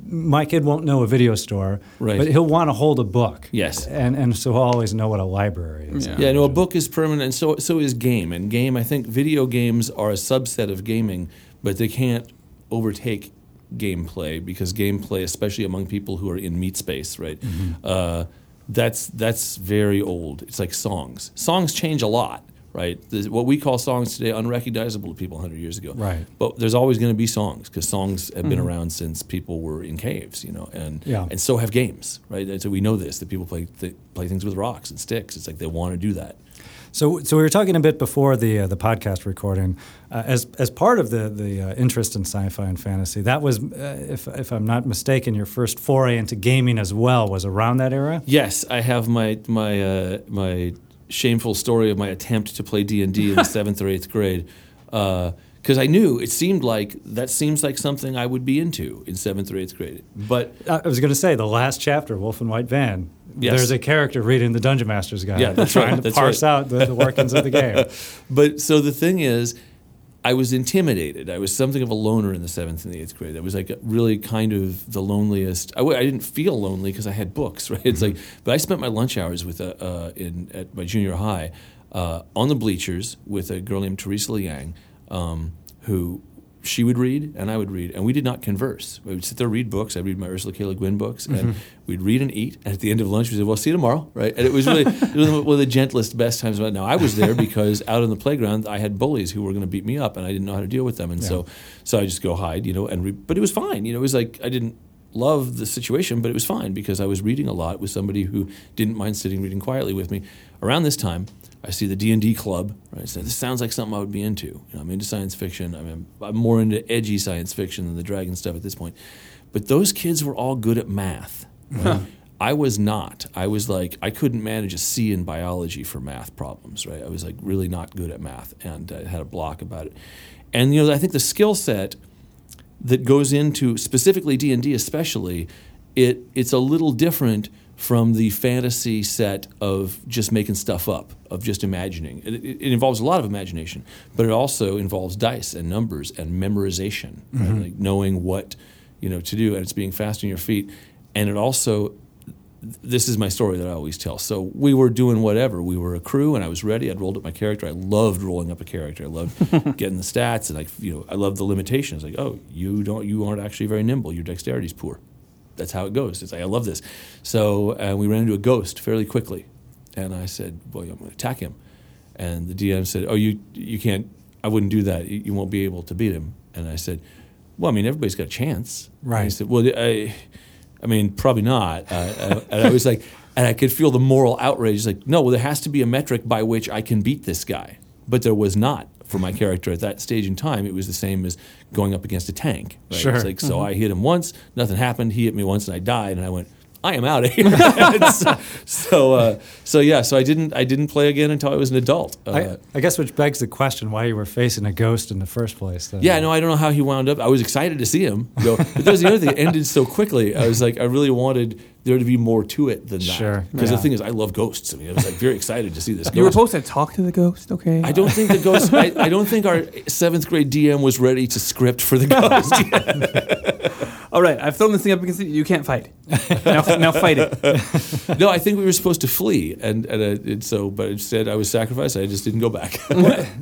my kid won't know a video store, Right. but he'll want to hold a book. Yes. and and so he'll always know what a library is. Yeah. Yeah, no, a book is permanent, and so so is game. And game, I think, video games are a subset of gaming, but they can't overtake gameplay because gameplay, especially among people who are in meat space, right? Uh, that's that's very old. It's like songs. Songs change a lot, right? There's- what we call songs today unrecognizable to people 100 years ago. Right. But there's always going to be songs because songs have been around since people were in caves, you know, and Yeah. and so have games, right? And so we know this that people play th- play things with rocks and sticks. It's like they want to do that. So, so we were talking a bit before the uh, the podcast recording. Uh, as as part of the the uh, interest in sci-fi and fantasy, that was, uh, if if I'm not mistaken, your first foray into gaming as well was around that era. Yes, I have my my uh, my shameful story of my attempt to play D and D in the *laughs* seventh or eighth grade, uh, because I knew it seemed like that seems like something I would be into in seventh or eighth grade. But I was going to say the last chapter, Wolf in White Van. Yes. There's a character reading the Dungeon Master's Guide, Yeah, that's trying right, to that's parse right. out the, the workings of the *laughs* game. but so the thing is, I was intimidated. I was something of a loner in the seventh and the eighth grade. I was like really kind of the loneliest. I, w- I didn't feel lonely because I had books, *laughs* right? It's like, but I spent my lunch hours with a, uh, in at my junior high uh, on the bleachers with a girl named Teresa Liang, um, who she would read and I would read, and we did not converse. We would sit there read books. I'd read my Ursula K. Le Guin books, and mm-hmm. we'd read and eat. And at the end of lunch, we said, "Well, see you tomorrow," right? And it was really it was one of the gentlest, best times. Now I was there because out on the playground, I had bullies who were going to beat me up, and I didn't know how to deal with them, and so so I just go hide, you know. And re- but it was fine, you know. It was like I didn't love the situation, but it was fine because I was reading a lot with somebody who didn't mind sitting reading quietly with me. Around this time, I see the D and D club. Right, so this sounds like something I would be into. You know, I'm into science fiction. I mean, I'm more into edgy science fiction than the dragon stuff at this point. But those kids were all good at math. right? I was not. I was like I couldn't manage a C in biology for math problems. Right, I was like really not good at math and uh, had a block about it. And you know, I think the skill set that goes into specifically D and D, especially, it it's a little different from the fantasy set of just making stuff up, of just imagining. It, it, it involves a lot of imagination, but it also involves dice and numbers and memorization, right? Mm-hmm. like knowing what you know to do, and it's being fast on your feet. And it also this is my story that I always tell. So we were doing whatever. We were a crew, and I was ready. I'd rolled up my character. I loved rolling up a character. I loved *laughs* getting the stats, and like you know, I loved the limitations. Like, oh, you don't, you aren't actually very nimble. Your dexterity's poor. That's how it goes. It's like I love this. So uh, we ran into a ghost fairly quickly, and I said, "Well, I'm going to attack him." And the DM said, "Oh, you you can't. I wouldn't do that. You, won't be able to beat him." And I said, "Well, I mean, everybody's got a chance." And Right. he said, "Well, I." I mean, probably not. Uh, uh, and I was like, and I could feel the moral outrage. Like, no, well, there has to be a metric by which I can beat this guy. But there was not for my character at that stage in time. It was the same as going up against a tank. Right? Sure. It's like, so I hit him once, nothing happened. He hit me once, and I died. And I went, I am out of here. *laughs* *laughs* So, so, uh, so yeah. So I didn't, I didn't play again until I was an adult. Uh, I, I guess which begs the question why you were facing a ghost in the first place. Then. Yeah, no, I don't know how he wound up. I was excited to see him go, but that was the other thing. It ended so quickly. I was like, I really wanted there to be more to it than that. Sure, Because yeah. the thing is, I love ghosts. I mean, I was like very excited to see this *laughs* You were supposed to talk to the ghost, okay? I don't think the ghost. I, I don't think our seventh grade DM was ready to script for the *laughs* ghost. *laughs* All right, I've thrown this thing up against you. You can't fight. now, now fight it. *laughs* no, I think we were supposed to flee, and and, uh, and so, but instead I was sacrificed. I just didn't go back. *laughs*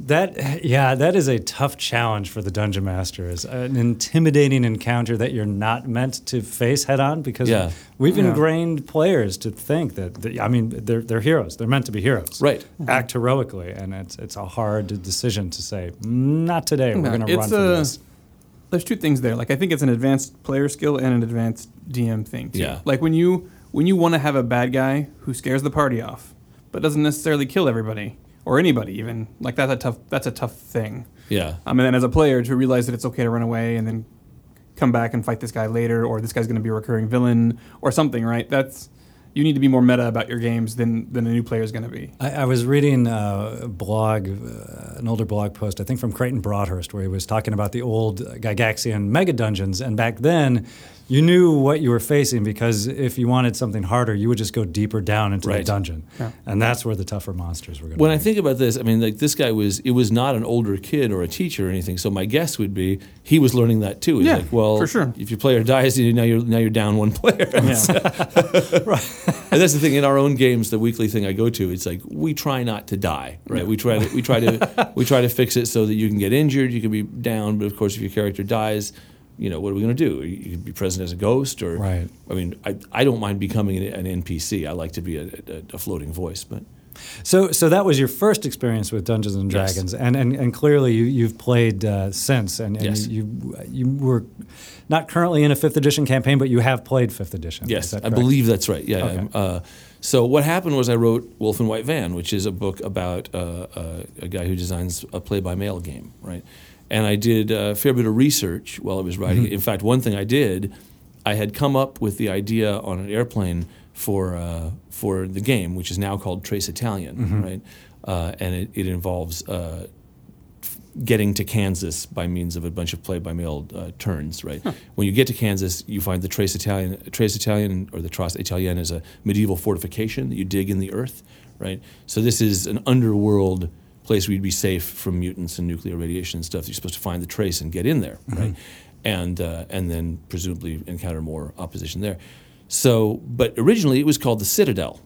That yeah, that is a tough challenge for the dungeon master. Is an intimidating encounter that you're not meant to face head on because Yeah. we've Yeah. ingrained players to think that, that I mean they're they're heroes. They're meant to be heroes. Right. Act heroically, and it's it's a hard decision to say not today. We're Yeah, going to run from a- this. There's two things there. Like I think it's an advanced player skill and an advanced DM thing too. Yeah. Like when you when you want to have a bad guy who scares the party off, but doesn't necessarily kill everybody or anybody even. Like that's a tough that's a tough thing. yeah. Um, and then as a player to realize that it's okay to run away and then come back and fight this guy later, or this guy's going to be a recurring villain or something, right? That's you need to be more meta about your games than than a new player is going to be. I, I was reading a blog, uh, an older blog post, I think from Creighton Broadhurst, where he was talking about the old Gygaxian mega dungeons. And back then, you knew what you were facing because if you wanted something harder, you would just go deeper down into the dungeon. Yeah. And that's where the tougher monsters were going to When be. I think about this, I mean, like this guy was, it was not an older kid or a teacher or anything. So my guess would be he was learning that too. He's Yeah, like, well, for sure. if your player dies, you- now you're now you're down one player. *laughs* *laughs* Right. And that's the thing in our own games, the weekly thing I go to, it's like we try not to die, right? We try to we try to *laughs* we try to fix it so that you can get injured, you can be down, but of course, if your character dies, you know what are we going to do? You can be present as a ghost, or Right. I mean, I, I don't mind becoming an, an NPC. I like to be a, a, a floating voice, but So, so that was your first experience with Dungeons and Yes. Dragons, and, and and clearly you you've played uh, since, and, and Yes. you you were not currently in a fifth edition campaign, but you have played fifth edition. Yes, I believe that's right. Yeah. Okay. Uh, so what happened was I wrote Wolf in White Van, which is a book about uh, uh, a guy who designs a play-by-mail game, right? And I did a fair bit of research while I was writing Mm-hmm. it. In fact, one thing I did, I had come up with the idea on an airplane for uh, for the game, which is now called Trace Italian, right? Uh, and it, it involves uh, getting to Kansas by means of a bunch of play-by-mail uh, turns. Right when you get to Kansas, you find the Trace Italian. Trace Italian or the Trace Italienne is a medieval fortification that you dig in the earth. Right, so this is an underworld place where you'd be safe from mutants and nuclear radiation and stuff. You're supposed to find the trace and get in there, right? And uh, and then presumably encounter more opposition there. So, but originally it was called the Citadel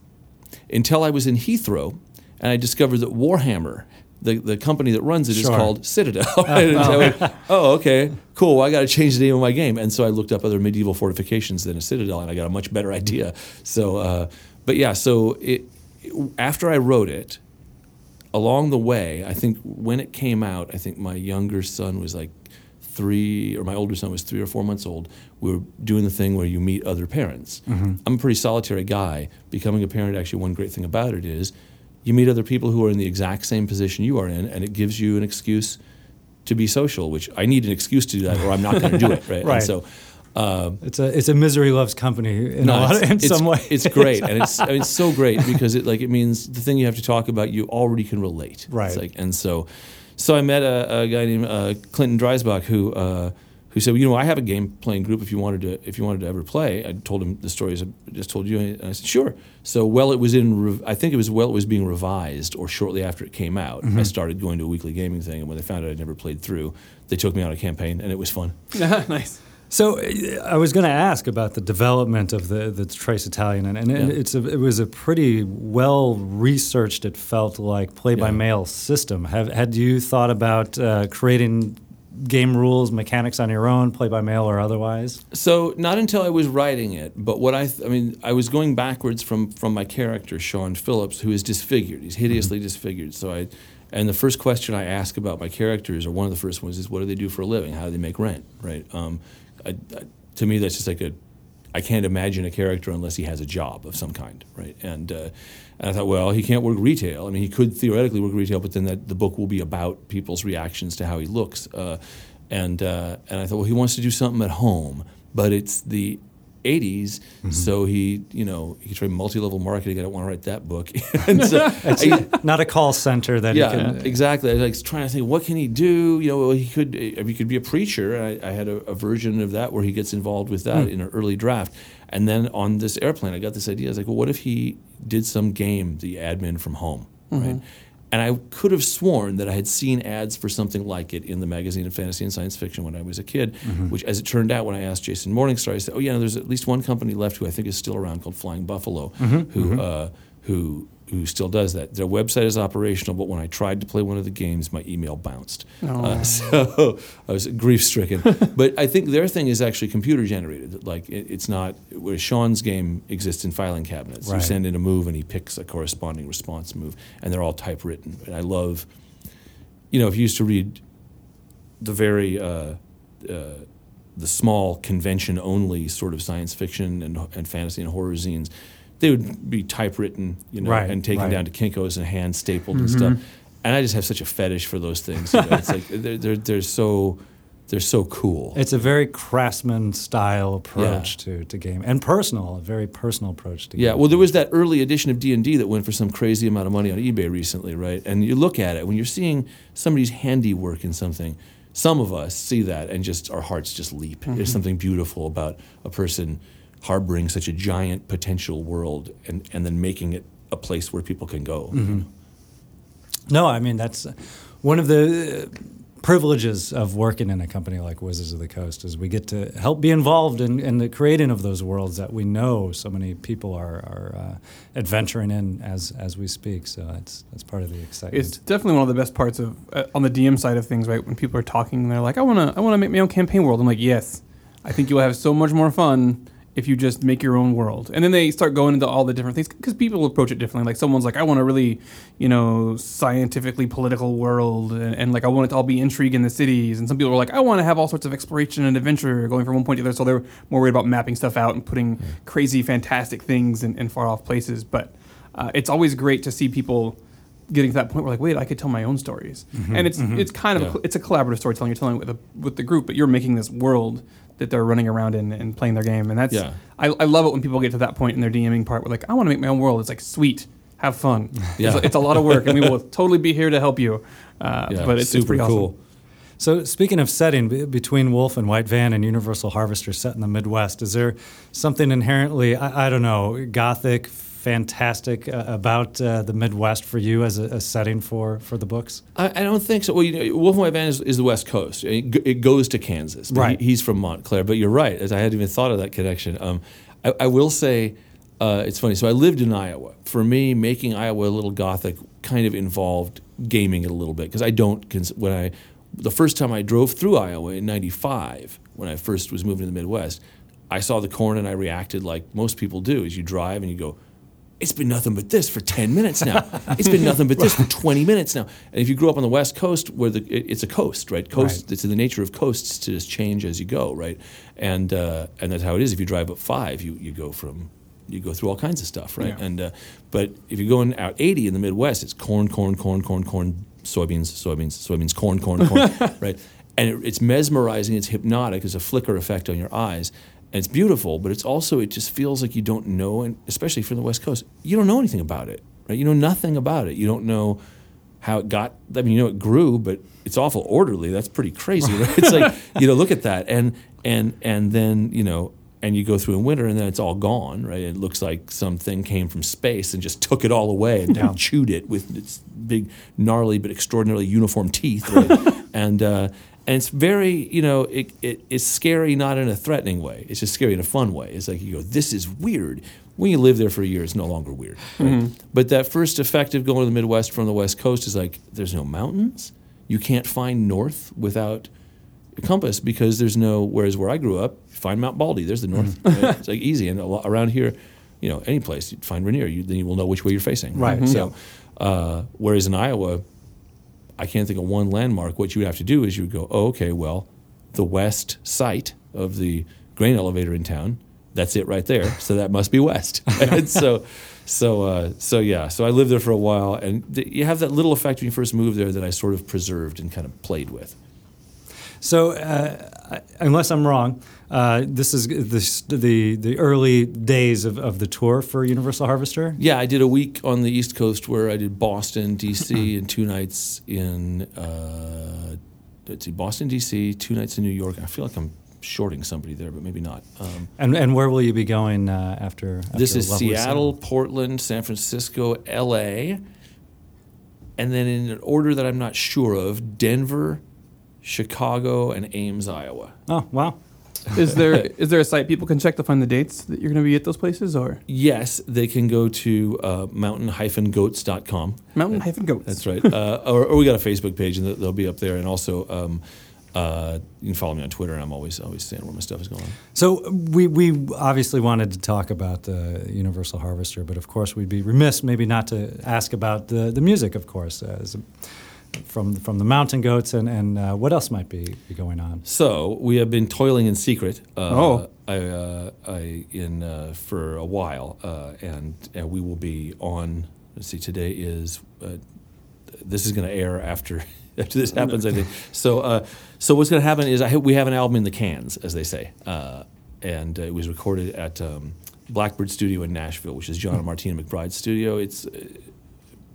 until I was in Heathrow and I discovered that Warhammer, the, the company that runs it, is Sure. called Citadel. Right? *laughs* *laughs* And so I went, oh, okay, cool. Well, I got to change the name of my game. And so I looked up other medieval fortifications than a Citadel, and I got a much better idea. So, uh, but yeah, so it, after I wrote it, along the way, I think when it came out, I think my younger son was like three, or my older son was three or four months old. We were doing the thing where you meet other parents. Mm-hmm. I'm a pretty solitary guy. Becoming a parent, actually, one great thing about it is you meet other people who are in the exact same position you are in, and it gives you an excuse to be social, which I need an excuse to do that, or I'm not going to do it. Right. Right. And so. Uh, It's a it's a misery loves company in, a lot it's, in it's- some way. It's great, and it's *laughs* I mean, it's so great because it like it means the thing you have to talk about you already can relate. Right. It's like and so, so I met a, a guy named uh, Clinton Dreisbach who. Uh, who said, well, you know, I have a game playing group. If you wanted to, if you wanted to ever play, I told him the stories I just told you, and I said, sure. So, well, it was in, rev- I think it was well, it was being revised, or shortly after it came out, Mm-hmm. I started going to a weekly gaming thing, and when they found out I'd never played through, they took me on a campaign, and it was fun. *laughs* nice. So I was going to ask about the development of the the Trace Italian, and, and Yeah. it's a, it was a pretty well researched. It felt like play by mail system. Have had you thought about uh, creating game rules, mechanics on your own, play by mail or otherwise? So not until I was writing it, but what I, th- I mean, I was going backwards from from my character Sean Phillips, who is disfigured. He's hideously disfigured. So I, and the first question I ask about my characters, or one of the first ones, is what do they do for a living? How do they make rent? Right. Um, I, I, to me, that's just like a. I can't imagine a character unless he has a job of some kind, right? And uh, and I thought, well, he can't work retail. I mean, he could theoretically work retail, but then that the book will be about people's reactions to how he looks. Uh, and uh, and I thought, well, he wants to do something at home, but it's the 80s, mm-hmm. so he, you know, he tried multi-level marketing. I don't want to write that book. *laughs* and *laughs* so, I- Not a call center that yeah, he can. exactly. I was like trying to think, what can he do? You know, well, he could he could be a preacher. I, I had a, a version of that where he gets involved with that hmm. in an early draft. And then on this airplane, I got this idea. I was like, well, what if he did some game, the admin from home, mm-hmm. right? And I could have sworn that I had seen ads for something like it in the magazine of fantasy and science fiction when I was a kid. Mm-hmm. Which, as it turned out, when I asked Jason Morningstar, I said, "Oh yeah, there's at least one company left who I think is still around called Flying Buffalo, mm-hmm. who mm-hmm. uh, who who still does that. Their website is operational, but when I tried to play one of the games, my email bounced. Uh, *laughs* so I was grief stricken. *laughs* but I think their thing is actually computer generated. Like it, it's not where Sean's game exists in filing cabinets. You send in a move and he picks a corresponding response move, and they're all typewritten. And I love, you know, if you used to read the very uh, uh, the small convention only sort of science fiction and, and fantasy and horror zines, they would be typewritten, you know, Right, and taken right. down to Kinkos and hand stapled and mm-hmm. stuff. And I just have such a fetish for those things. You know? it's like *laughs* they're, they're they're so they're so cool. It's a very craftsman style approach Yeah. to, to game and personal, a very personal approach to Yeah, game. Yeah, well, there was that early edition of D and D that went for some crazy amount of money on eBay recently, right? And you look at it when you're seeing somebody's handiwork in something. Some of us see that and just our hearts just leap. There's mm-hmm. something beautiful about a person harboring such a giant potential world and, and then making it a place where people can go. No, I mean that's one of the uh, privileges of working in a company like Wizards of the Coast is we get to help be involved in, in the creating of those worlds that we know so many people are, are uh, adventuring in as as we speak. So that's that's part of the excitement. It's definitely one of the best parts of uh, on the DM side of things, right? When people are talking and they're like, "I want to, I want to make my own campaign world." I'm like, "Yes, I think you'll have so much more fun if you just make your own world." And then they start going into all the different things because people approach it differently. Like someone's like, "I want a really, you know, scientifically political world," and, and like I want it to all be intrigue in the cities. And some people are like, "I want to have all sorts of exploration and adventure going from one point to the other." So they're more worried about mapping stuff out and putting crazy, fantastic things in, in far off places. But uh, it's always great to see people getting to that point where like, wait, I could tell my own stories, and it's it's kind of Yeah. cl- it's a collaborative storytelling. You're telling with a, with the group, but you're making this world that they're running around in and playing their game, and that's Yeah. I, I love it when people get to that point in their DMing part where like, I want to make my own world. It's like sweet, have fun. *laughs* Yeah. It's, it's a lot of work, and we will *laughs* totally be here to help you. Uh, Yeah, but it's, it's super awesome. cool. So, speaking of setting be- between Wolf in White Van and Universal Harvester set in the Midwest, is there something inherently, I, I don't know, gothic, fantastic uh, about uh, the Midwest for you as a, a setting for, for the books? I, I don't think so. Well, you know, Wolf in White Van is, is the West Coast. It, g- it goes to Kansas. Right. He, he's from Montclair. But you're right. As I hadn't even thought of that connection. Um, I, I will say, uh, it's funny. So I lived in Iowa. For me, making Iowa a little gothic kind of involved gaming it a little bit because I don't. Cons- when I the first time I drove through Iowa in '95, when I first was moving to the Midwest, I saw the corn and I reacted like most people do. Is you drive and you go, it's been nothing but this for 10 minutes now. *laughs* It's been nothing but this for 20 minutes now. And if you grew up on the West Coast, where the it- it's a coast, right? Coast. Right. It's in the nature of coasts to just change as you go, right? And uh, and that's how it is. If you drive up five, you you go from you go through all kinds of stuff, right? Yeah. And uh, but if you're going out 80 in the Midwest, it's corn, corn, corn, corn, corn, soybeans, soybeans, soybeans, corn, corn, corn, *laughs* right? And it, it's mesmerizing. It's hypnotic. There's a flicker effect on your eyes. And it's beautiful, but it's also it just feels like you don't know, and especially from the West Coast, you don't know anything about it, right? You know nothing about it. You don't know how it got. I mean, you know it grew, but it's awful orderly. That's pretty crazy. Right? It's like *laughs* you know, look at that, and and and then you know, and you go through in winter, and then it's all gone, right? It looks like something came from space and just took it all away and chewed it with its big, gnarly but extraordinarily uniform teeth, right? *laughs* and uh, and it's very, you know, it, it it's scary not in a threatening way. It's just scary in a fun way. It's like you go, this is weird. When you live there for a year, it's no longer weird. Right? Mm-hmm. But that first effect of going to the Midwest from the West Coast is like, there's no mountains. You can't find north without a compass because there's no. Whereas where I grew up, find Mount Baldy. There's the mm-hmm. north. right? It's like easy. And a lot, around here, you know, any place you find Rainier, you, then you will know which way you're facing. Right. Mm-hmm. So, uh, whereas in Iowa, I can't think of one landmark. What you would have to do is you would go, oh, okay, well, the west site of the grain elevator in town, that's it right there. So that must be west. *laughs* and so, so, uh, so yeah. So I lived there for a while, and th- you have that little effect when you first move there that I sort of preserved and kind of played with. So, uh, unless I'm wrong, uh, this is the, the the early days of, of the tour for Universal Harvester. Yeah, I did a week on the East Coast where I did Boston, D.C., and two nights in uh, let's see, Boston, D.C., two nights in New York. I feel like I'm shorting somebody there, but maybe not. Um, And and where will you be going uh, after, after? this is Seattle, Summer? Portland, San Francisco, L.A., and then in an order that I'm not sure of, Denver, Chicago, and Ames, Iowa. Oh wow! Is there is there a site people can check to find the dates that you're going to be at those places, or Yes, they can go to uh, mountain-goats.com. mountain hyphen goats? That's right. Uh, or, or we got a Facebook page, and they'll be up there. And also, um, uh, you can follow me on Twitter, and I'm always always saying where my stuff is going. So we we obviously wanted to talk about the Universal Harvester, but of course we'd be remiss maybe not to ask about the, the music, of course, as from from the Mountain Goats and and uh, what else might be, be going on. So we have been toiling in secret. Uh, Oh. I, uh, I in uh, for a while, uh, and and we will be on. Let's see. Today is. Uh, this is going to air after *laughs* after this happens, I think. So uh, so what's going to happen is I hope we have an album in the cans, as they say, uh, and uh, it was recorded at. Um, Blackbird Studio in Nashville, which is John and Martina McBride's studio. It's uh,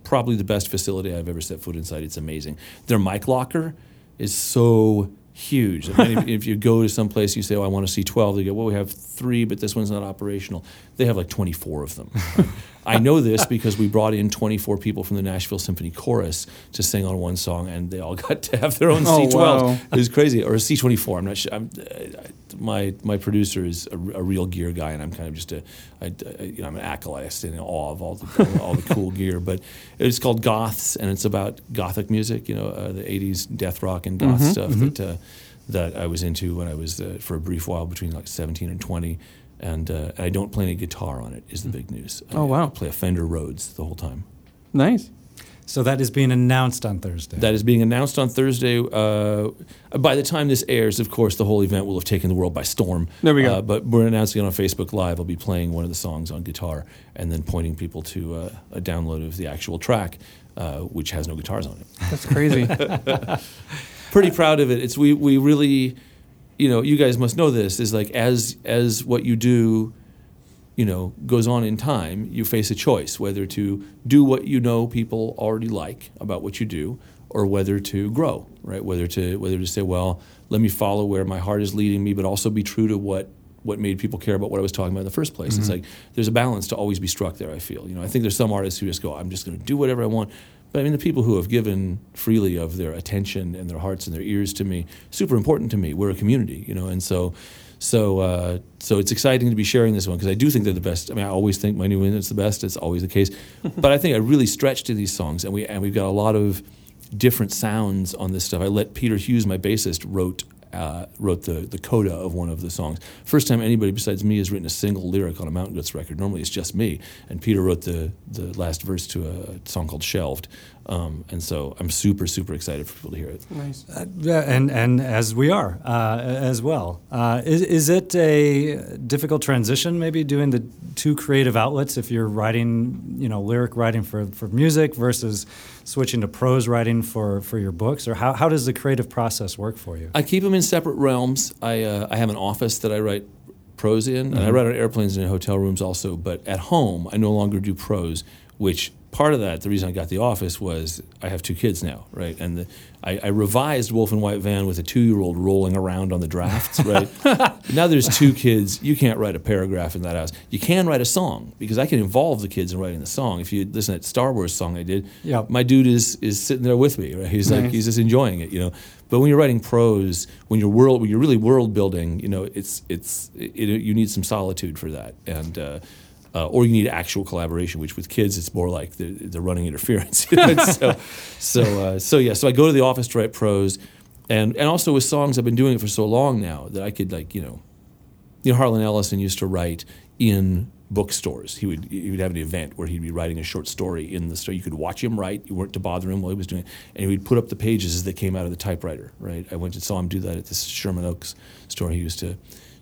probably the best facility I've ever set foot inside. It's amazing. Their mic locker is so huge. many- *laughs* if you go to some place, you say, "Oh, I want to C12. They go, "Well, we have three, but this one's not operational." They have like 24 of them. *laughs* I know this because we brought in 24 people from the Nashville Symphony Chorus to sing on one song, and they all *laughs* got to have their own Oh, C12. wow. It was crazy, or a C24. I'm not sure. I'm, uh, my my producer is a, a real gear guy, and I'm kind of just a, I, I- you know, I'm an acolyte. I stand in awe of all the all the cool *laughs* gear. But it's called Goths, and it's about gothic music. You know, uh, the '80s death rock and goth stuff that uh, that I was into when I was uh, for a brief while between like 17 and 20. And uh, I don't play any guitar on it. Is the big news. Oh, I, wow. I play a Fender Rhodes the whole time. Nice. So that is being announced on Thursday. That is being announced on Thursday. Uh, by the time this airs, of course, the whole event will have taken the world by storm. There we go. Uh, but we're announcing it on Facebook Live. I'll be playing one of the songs on guitar and then pointing people to uh, a download of the actual track, uh, which has no guitars on it. That's crazy. *laughs* Pretty proud of it. It's we we really, you know, you guys must know this. Is like as as what you do you know goes on in time you face a choice whether to do what you know people already like about what you do or whether to grow right whether to whether to say well let me follow where my heart is leading me but also be true to what what made people care about what I was talking about in the first place. It's mm-hmm. like there's a balance to always be struck there. I feel you know I think there's some artists who just go I'm just going to do whatever I want, but I mean the people who have given freely of their attention and their hearts and their ears to me super important to me. We're a community, you know, and so so uh, so it's exciting to be sharing this one because I do think they're the best. I mean, I always think my new is the best. It's always the case, *laughs* but I think I really stretched to these songs, and we and we've got a lot of different sounds on this stuff. I let Peter Hughes, my bassist, wrote. Uh, wrote the, the coda of one of the songs. First time anybody besides me has written a single lyric on a Mountain Goats record. Normally it's just me. And Peter wrote the, the last verse to a song called Shelved. Um, and so I'm super, super excited for people to hear it. nice. Uh, yeah, and and as we are uh, as well. Uh, is is it a difficult transition? Maybe doing the two creative outlets if you're writing, you know, lyric writing for, for music versus switching to prose writing for, for your books, or how, how does the creative process work for you? I keep them in separate realms. I, uh, I have an office that I write prose in, and I write on airplanes and in hotel rooms also. But at home, I no longer do prose, which part of that, the reason I got the office was I have two kids now, right? And the, I, I revised Wolf in White Van with a two year old rolling around on the drafts, *laughs* right? now there's two kids. You can't write a paragraph in that house. You can write a song because I can involve the kids in writing the song. If you listen to that Star Wars song I did, Yep. my dude is is sitting there with me, right? He's like he's just enjoying it, you know. But when you're writing prose, when you're world, when you're really world building, you know, it's it's it, you need some solitude for that, and uh, uh, or you need actual collaboration. Which with kids, it's more like they're running interference. *laughs* So, so uh, so yeah. So I go to the office to write prose, and and also with songs, I've been doing it for so long now that I could like you know, you know, Harlan Ellison used to write in bookstores. He would he would have an event where he'd be writing a short story in the store. You could watch him write. You weren't to bother him while he was doing it, and he would put up the pages as they came out of the typewriter. Right. I went and saw him do that at this Sherman Oaks store he used to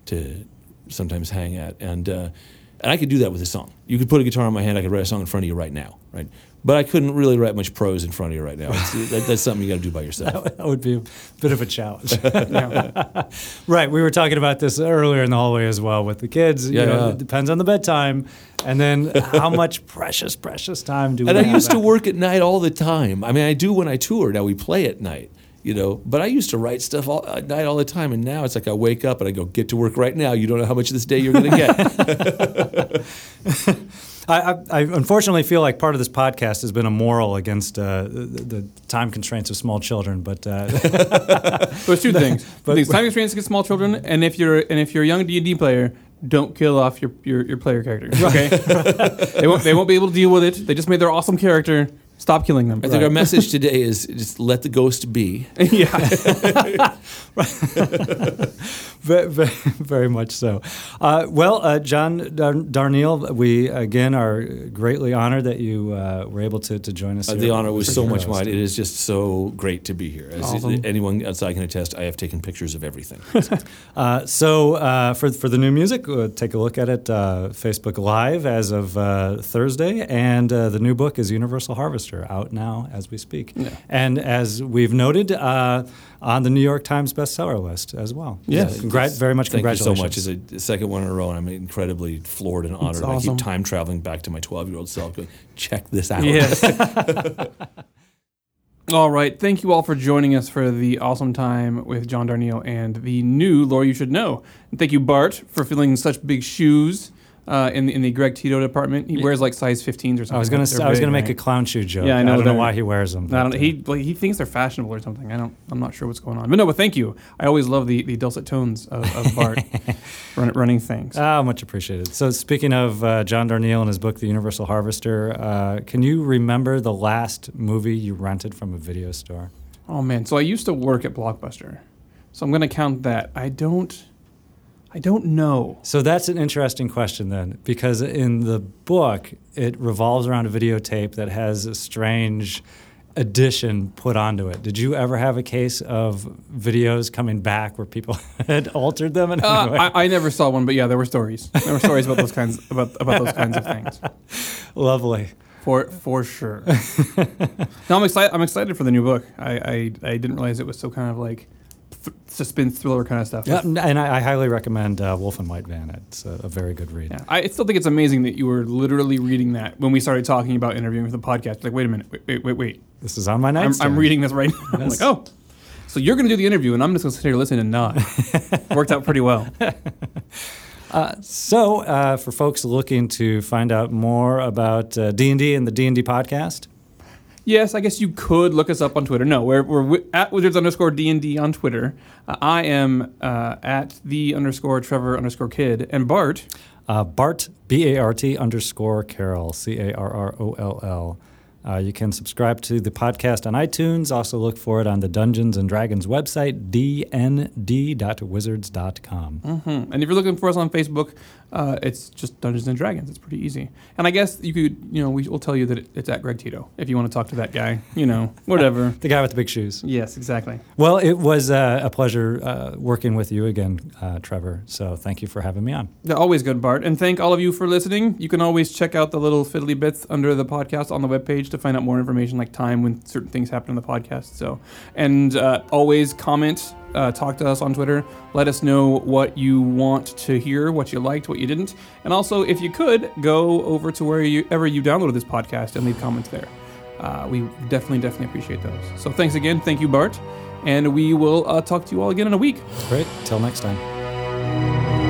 to sometimes hang at, and uh, and I could do that with a song. You could put a guitar in my hand. I could write a song in front of you right now. Right. But I couldn't really write much prose in front of you right now. *laughs* That, that's something you got to do by yourself. That would be a bit of a challenge. *laughs* right. We were talking about this earlier in the hallway as well with the kids. You Yeah, know, yeah. It depends on the bedtime. And then how much *laughs* precious, precious time do we have? And I used to work at night all the time. I mean, I do when I tour. Now we play at night, you know. But I used to write stuff all, at night all the time, and now it's like I wake up and I go, "Get to work right now." You don't know how much of this day you're going to get. *laughs* I, I, I unfortunately feel like part of this podcast has been a moral against uh, the, the time constraints of small children, but uh, *laughs* *laughs* There's two things. but- These time constraints against small children, and if you're and if you're a young D and D player, don't kill off your, your, your player characters. Okay, they won't they won't be able to deal with it. They just made their awesome character. Stop killing them. I think our message *laughs* today is just let the ghost be. *laughs* yeah. *laughs* very, very, very much so. Uh, well, uh, John Dar- Darnielle, we again are greatly honored that you uh, were able to, to join us. Uh, here the honor was so much mine. It is just so great to be here. As Awesome. anyone outside can attest, I have taken pictures of everything. Uh, so uh, for for the new music, take a look at it uh, Facebook Live as of uh, Thursday, and uh, the new book is Universal Harvester out now as we speak, and as we've noted uh, on the New York Times bestseller list as well. Yes. So congrat- very much Thank you so congratulations. much. It's a second one in a row, and I'm incredibly floored and honored. I keep time traveling back to my 12 year old self, going, "Check this out." Yes. *laughs* *laughs* all right. Thank you all for joining us for the awesome time with John Darnielle and the new Lore You Should Know. And thank you, Bart, for filling such big shoes uh, in the in the Greg Tito department. He wears like size 15s or something. I was gonna I was gonna make right? a clown shoe joke. Yeah, I know I don't know why he wears them. I don't, uh, he like, he thinks they're fashionable or something. I don't. I'm not sure what's going on. But no. But thank you. I always love the, the dulcet tones of, of Bart *laughs* run, running things. Ah, much appreciated. So, speaking of uh, John Darnielle and his book, The Universal Harvester, uh, can you remember the last movie you rented from a video store? Oh man. So I used to work at Blockbuster, so I'm gonna count that. I don't. I don't know. So that's an interesting question then, because in the book, it revolves around a videotape that has a strange addition put onto it. Did you ever have a case of videos coming back where people *laughs* had altered them in any Uh, way? I, I never saw one, but yeah, there were stories. There were stories about those kinds about about those kinds of things. *laughs* Lovely. For for sure. *laughs* no, I'm excited. I'm excited for the new book. I, I, I didn't realize it was so kind of like th- suspense thriller kind of stuff. Yeah, and I, I highly recommend uh, Wolf in White Van. It's a, a very good read. Yeah. I still think it's amazing that you were literally reading that when we started talking about interviewing for the podcast. Like, wait a minute, wait, wait, wait, wait. This is on my I'm, nightstand. I'm reading this right now. I'm like, oh, so you're going to do the interview, and I'm just going to sit here listen and nod. *laughs* Worked out pretty well. *laughs* So, uh, for folks looking to find out more about uh, D&D and the D&D podcast, Yes, I guess you could look us up on Twitter. No, we're, we're at wizards underscore D and D on Twitter. Uh, I am uh, at the underscore Trevor underscore Kidd, and Bart. uh, Bart, B-A-R-T underscore Carroll, C-A-R-R-O-L-L. Uh, you can subscribe to the podcast on iTunes. Also look for it on the Dungeons and Dragons website, dnd.wizards.com. Hmm. And if you're looking for us on Facebook, uh, it's just Dungeons and Dragons. It's pretty easy. And I guess you could, you know, we will tell you that it, it's at Greg Tito if you want to talk to that guy. You know, *laughs* whatever. The guy with the big shoes. yes, exactly. Well, it was uh, a pleasure uh, working with you again, uh, Trevor. So thank you for having me on. Yeah, always good, Bart. And thank all of you for listening. You can always check out the little fiddly bits under the podcast on the webpage to find out more information, like time when certain things happen in the podcast. So, and uh, always comment, uh, talk to us on Twitter. Let us know what you want to hear, what you liked, what you didn't, and also if you could go over to wherever you downloaded this podcast and leave comments there. Uh, we definitely, definitely appreciate those. So, thanks again. Thank you, Bart. And we will uh, talk to you all again in a week. Great. Till next time.